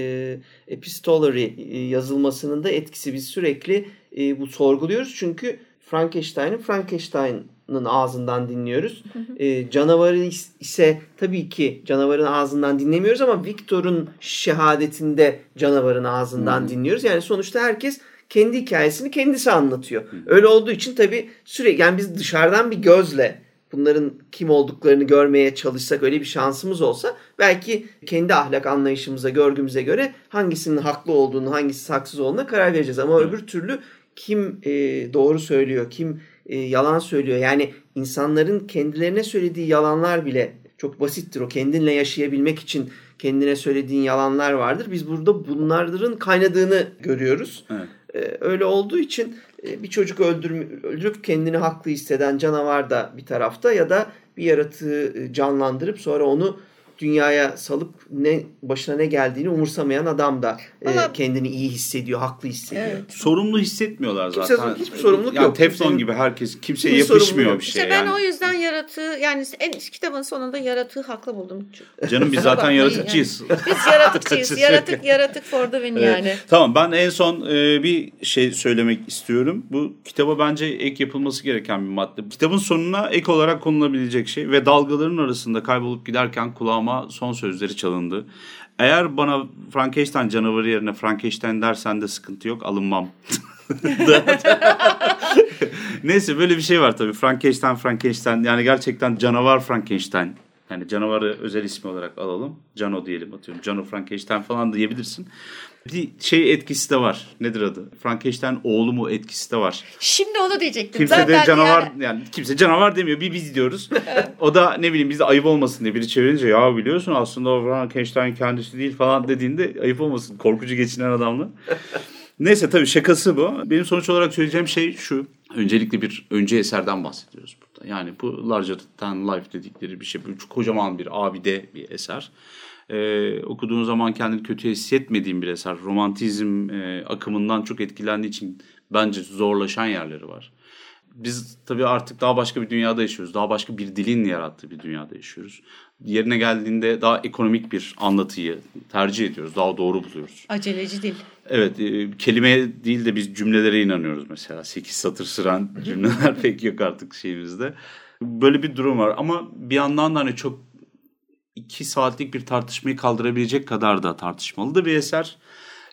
epistolary e, yazılmasının da etkisi. Biz sürekli e, bu sorguluyoruz çünkü Frankenstein'ı Frankenstein'ın ağzından dinliyoruz. E, canavarı is- ise tabii ki canavarın ağzından dinlemiyoruz ama Victor'un şehadetinde canavarın ağzından dinliyoruz. Yani sonuçta herkes kendi hikayesini kendisi anlatıyor. Öyle olduğu için tabii sürekli yani biz dışarıdan bir gözle bunların kim olduklarını görmeye çalışsak öyle bir şansımız olsa belki kendi ahlak anlayışımıza, görgümüze göre hangisinin haklı olduğunu, hangisi haksız olduğuna karar vereceğiz. Ama öbür türlü kim e, doğru söylüyor, kim e, yalan söylüyor. Yani insanların kendilerine söylediği yalanlar bile çok basittir. O kendinle yaşayabilmek için kendine söylediğin yalanlar vardır. Biz burada bunların kaynadığını görüyoruz. Evet. Ee, öyle olduğu için e, bir çocuk öldürüp kendini haklı hisseden canavar da bir tarafta ya da bir yaratığı e, canlandırıp sonra onu dünyaya salıp ne başına ne geldiğini umursamayan adam da e, kendini iyi hissediyor, haklı hissediyor. Evet. Sorumlu hissetmiyorlar Kimse- zaten. hiçbir sorumluluk yani yok. Teflon gibi herkes kimseye yapışmıyor bir şey İşte ben yani. o yüzden yaratığı yani en kitabın sonunda yaratığı haklı buldum. Canım biz zaten yaratıkçıyız. Biz yaratıkçıyız. yaratık yaratık for the win Evet. yani. Tamam ben en son e, bir şey söylemek istiyorum. Bu kitaba bence ek yapılması gereken bir madde. Kitabın sonuna ek olarak konulabilecek şey ve dalgaların arasında kaybolup giderken kulağıma son sözleri çalındı. Eğer bana Frankenstein canavarı yerine Frankenstein dersen de sıkıntı yok alınmam. Neyse böyle bir şey var tabii. Frankenstein, Frankenstein yani gerçekten canavar Frankenstein. Yani canavarı özel ismi olarak alalım. Cano diyelim atıyorum. Cano Frankenstein falan diyebilirsin. Bir şey etkisi de var. Nedir adı? Frankenstein oğlu mu etkisi de var. Şimdi onu diyecektim. Kimse de Zaten canavar yani- yani. kimse canavar demiyor. Bir biz diyoruz. o da ne bileyim bizde ayıp olmasın diye biri çevirince ya biliyorsun aslında Frankenstein kendisi değil falan dediğinde ayıp olmasın. Korkucu geçinen adamla. Neyse tabii şakası bu. Benim sonuç olarak söyleyeceğim şey şu. Öncelikle bir önce eserden bahsediyoruz burada. Yani bu larger than life dedikleri bir şey. Bu kocaman bir abide bir eser. Ee, okuduğun zaman kendini kötü hissetmediğin bir eser. Romantizm e, akımından çok etkilendiği için bence zorlaşan yerleri var. Biz tabii artık daha başka bir dünyada yaşıyoruz. Daha başka bir dilin yarattığı bir dünyada yaşıyoruz. Yerine geldiğinde daha ekonomik bir anlatıyı tercih ediyoruz. Daha doğru buluyoruz. Aceleci değil. Evet e, kelime değil de biz cümlelere inanıyoruz mesela. 8 satır süren cümleler pek yok artık şeyimizde. Böyle bir durum var ama bir yandan da hani çok iki saatlik bir tartışmayı kaldırabilecek kadar da tartışmalı da bir eser.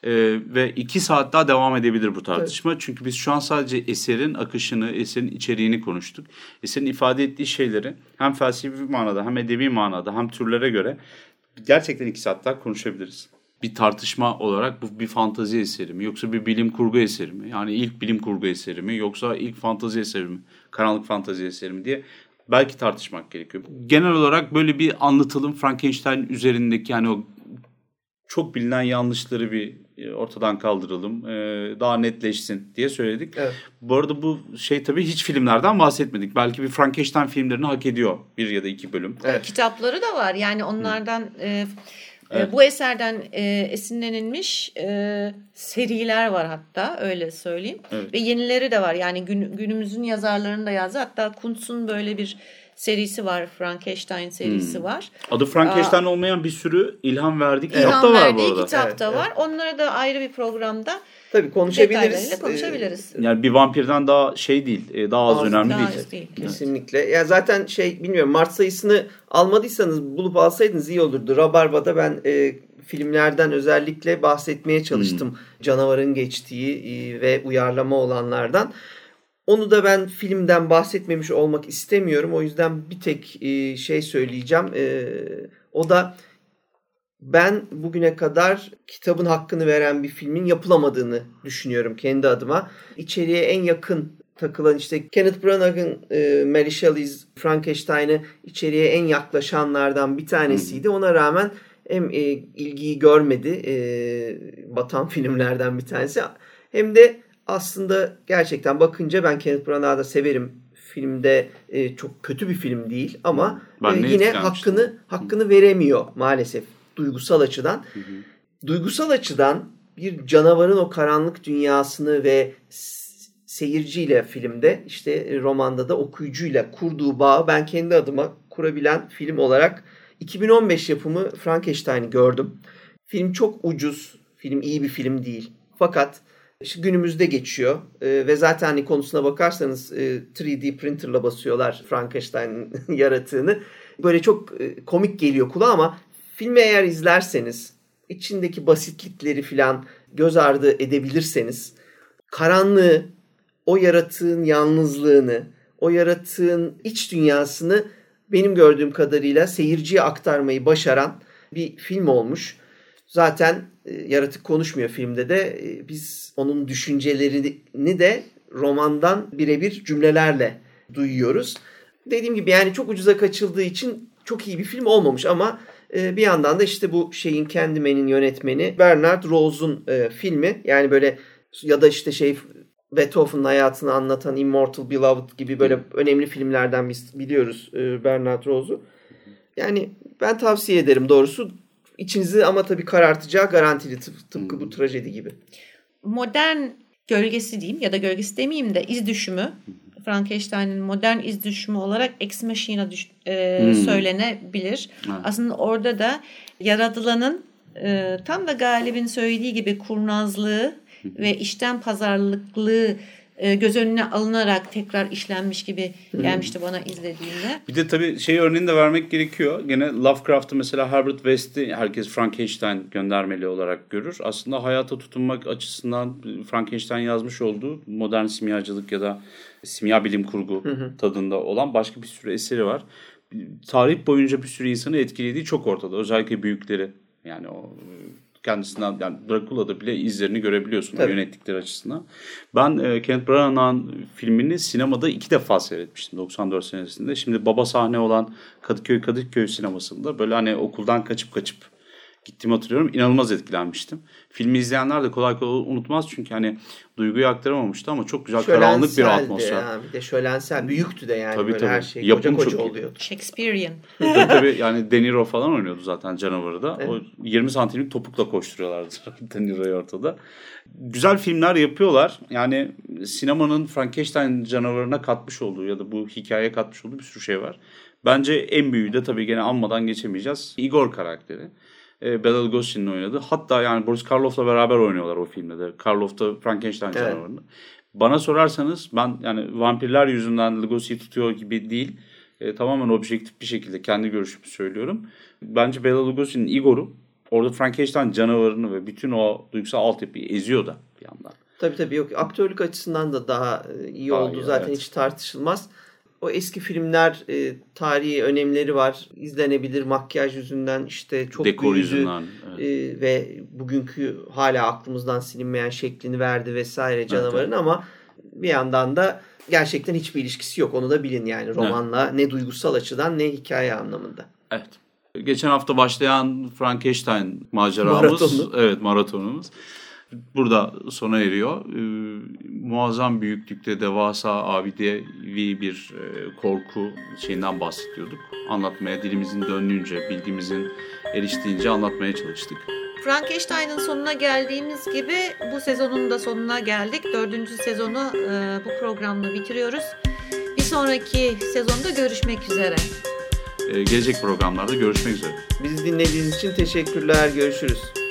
Ee, ve iki saat daha devam edebilir bu tartışma. Evet. Çünkü biz şu an sadece eserin akışını, eserin içeriğini konuştuk. Eserin ifade ettiği şeyleri hem felsefi manada hem edebi manada hem türlere göre gerçekten iki saat daha konuşabiliriz. Bir tartışma olarak bu bir fantazi eseri mi yoksa bir bilim kurgu eseri mi? Yani ilk bilim kurgu eseri mi yoksa ilk fantazi eseri mi? Karanlık fantazi eseri mi diye belki tartışmak gerekiyor. Genel olarak böyle bir anlatalım Frankenstein üzerindeki yani o çok bilinen yanlışları bir e, ortadan kaldıralım. E, daha netleşsin diye söyledik. Evet. Bu arada bu şey tabii hiç filmlerden bahsetmedik. Belki bir Frankenstein filmlerini hak ediyor bir ya da iki bölüm. Evet. Kitapları da var. Yani onlardan e, Evet. Bu eserden e, esinlenilmiş e, seriler var hatta öyle söyleyeyim. Evet. Ve yenileri de var. Yani gün, günümüzün yazarlarının da yazdı. Hatta Kuntz'un böyle bir serisi var. Frankenstein serisi hmm. var. Adı Frankenstein Aa, olmayan bir sürü ilham verdiği kitap da var bu arada. kitap da evet, var. Evet. Onları da ayrı bir programda Tabii konuşabiliriz. konuşabiliriz. Ee, yani bir vampirden daha şey değil, e, daha az, az önemli daha değil. değil. Kesinlikle. Ya zaten şey bilmiyorum Mart sayısını almadıysanız bulup alsaydınız iyi olurdu. Rabarba'da ben e, filmlerden özellikle bahsetmeye çalıştım. Hmm. Canavarın geçtiği e, ve uyarlama olanlardan. Onu da ben filmden bahsetmemiş olmak istemiyorum. O yüzden bir tek e, şey söyleyeceğim. E, o da ben bugüne kadar kitabın hakkını veren bir filmin yapılamadığını düşünüyorum kendi adıma. İçeriye en yakın takılan işte Kenneth Branagh'ın e, Mary Shelley's Frankenstein'ı içeriye en yaklaşanlardan bir tanesiydi. Ona rağmen hem e, ilgiyi görmedi e, batan filmlerden bir tanesi hem de aslında gerçekten bakınca ben Kenneth Branagh'ı da severim. Filmde e, çok kötü bir film değil ama e, yine hakkını hakkını veremiyor maalesef duygusal açıdan. Hı hı. Duygusal açıdan bir canavarın o karanlık dünyasını ve seyirciyle filmde işte romanda da okuyucuyla kurduğu bağı ben kendi adıma kurabilen film olarak 2015 yapımı Frankenstein'i gördüm. Film çok ucuz. Film iyi bir film değil. Fakat işte günümüzde geçiyor e, ve zaten hani konusuna bakarsanız e, 3D printerla basıyorlar Frankenstein yaratığını. Böyle çok e, komik geliyor kulağa ama Filmi eğer izlerseniz içindeki basitlikleri filan göz ardı edebilirseniz karanlığı, o yaratığın yalnızlığını, o yaratığın iç dünyasını benim gördüğüm kadarıyla seyirciye aktarmayı başaran bir film olmuş. Zaten e, yaratık konuşmuyor filmde de. E, biz onun düşüncelerini de romandan birebir cümlelerle duyuyoruz. Dediğim gibi yani çok ucuza kaçıldığı için çok iyi bir film olmamış ama e, bir yandan da işte bu şeyin Candyman'in yönetmeni Bernard Rose'un filmi. Yani böyle ya da işte şey Beethoven'ın hayatını anlatan Immortal Beloved gibi böyle önemli filmlerden biz biliyoruz Bernard Rose'u. Yani ben tavsiye ederim doğrusu. İçinizi ama tabii karartacağı garantili tıp, tıpkı bu trajedi gibi. Modern gölgesi diyeyim ya da gölgesi demeyeyim de iz düşümü Frankenstein'in modern iz düşümü olarak Ex Machina düş, e, hmm. söylenebilir. Evet. Aslında orada da yaratılanın e, tam da Galip'in söylediği gibi kurnazlığı ve işten pazarlıklığı göz önüne alınarak tekrar işlenmiş gibi gelmişti bana izlediğimde. Bir de tabii şey örneğini de vermek gerekiyor. Gene Lovecraft'ı mesela Herbert West'i herkes Frankenstein göndermeli olarak görür. Aslında hayata tutunmak açısından Frankenstein yazmış olduğu modern simyacılık ya da simya bilim kurgu tadında olan başka bir sürü eseri var. Tarih boyunca bir sürü insanı etkilediği çok ortada. Özellikle büyükleri. Yani o kendisinden yani Dracula'da bile izlerini görebiliyorsun Tabii. yönettikleri açısından. Ben e, Kenneth Branagh'ın filmini sinemada iki defa seyretmiştim 94 senesinde. Şimdi baba sahne olan Kadıköy Kadıköy sinemasında böyle hani okuldan kaçıp kaçıp gittiğimi hatırlıyorum. İnanılmaz etkilenmiştim. Filmi izleyenler de kolay kolay unutmaz çünkü hani duyguyu aktaramamıştı ama çok güzel karanlık bir atmosfer. Ya, bir de şölensel. Büyüktü de yani tabii, böyle tabii. her şey. Yapım koca koca çok oluyordu. Shakespearean. tabii tabii yani De Niro falan oynuyordu zaten canavarı da. Evet. O 20 santimlik topukla koşturuyorlardı De Niro'yu ortada. Güzel filmler yapıyorlar. Yani sinemanın Frankenstein canavarına katmış olduğu ya da bu hikayeye katmış olduğu bir sürü şey var. Bence en büyüğü de tabii gene anmadan geçemeyeceğiz. Igor karakteri e, Bela Lugosi'nin oynadı. Hatta yani Boris Karloff'la beraber oynuyorlar o filmde de. Karloff da Frankenstein evet. canavarını. Bana sorarsanız ben yani vampirler yüzünden Lugosi'yi tutuyor gibi değil. E, tamamen objektif bir şekilde kendi görüşümü söylüyorum. Bence Bela Lugosi'nin Igor'u orada Frankenstein canavarını ve bütün o duygusal altyapıyı eziyor da bir yandan. Tabii tabii yok. Aktörlük açısından da daha e, iyi Daha oldu iyi, zaten evet. hiç tartışılmaz. O eski filmler e, tarihi önemleri var. İzlenebilir makyaj yüzünden işte çok Dekor büyüdü. yüzünden. Evet. E, ve bugünkü hala aklımızdan silinmeyen şeklini verdi vesaire canavarın ama bir yandan da gerçekten hiçbir ilişkisi yok. Onu da bilin yani romanla ne duygusal açıdan ne hikaye anlamında. Evet. Geçen hafta başlayan Frankenstein maceramız, Maratonu. evet maratonumuz burada sona eriyor. Ee, muazzam büyüklükte devasa abidevi bir e, korku şeyinden bahsediyorduk. Anlatmaya dilimizin döndüğünce, bilgimizin eriştiğince anlatmaya çalıştık. Frankenstein'ın sonuna geldiğimiz gibi bu sezonun da sonuna geldik. Dördüncü sezonu e, bu programla bitiriyoruz. Bir sonraki sezonda görüşmek üzere. Ee, gelecek programlarda görüşmek üzere. Bizi dinlediğiniz için teşekkürler. Görüşürüz.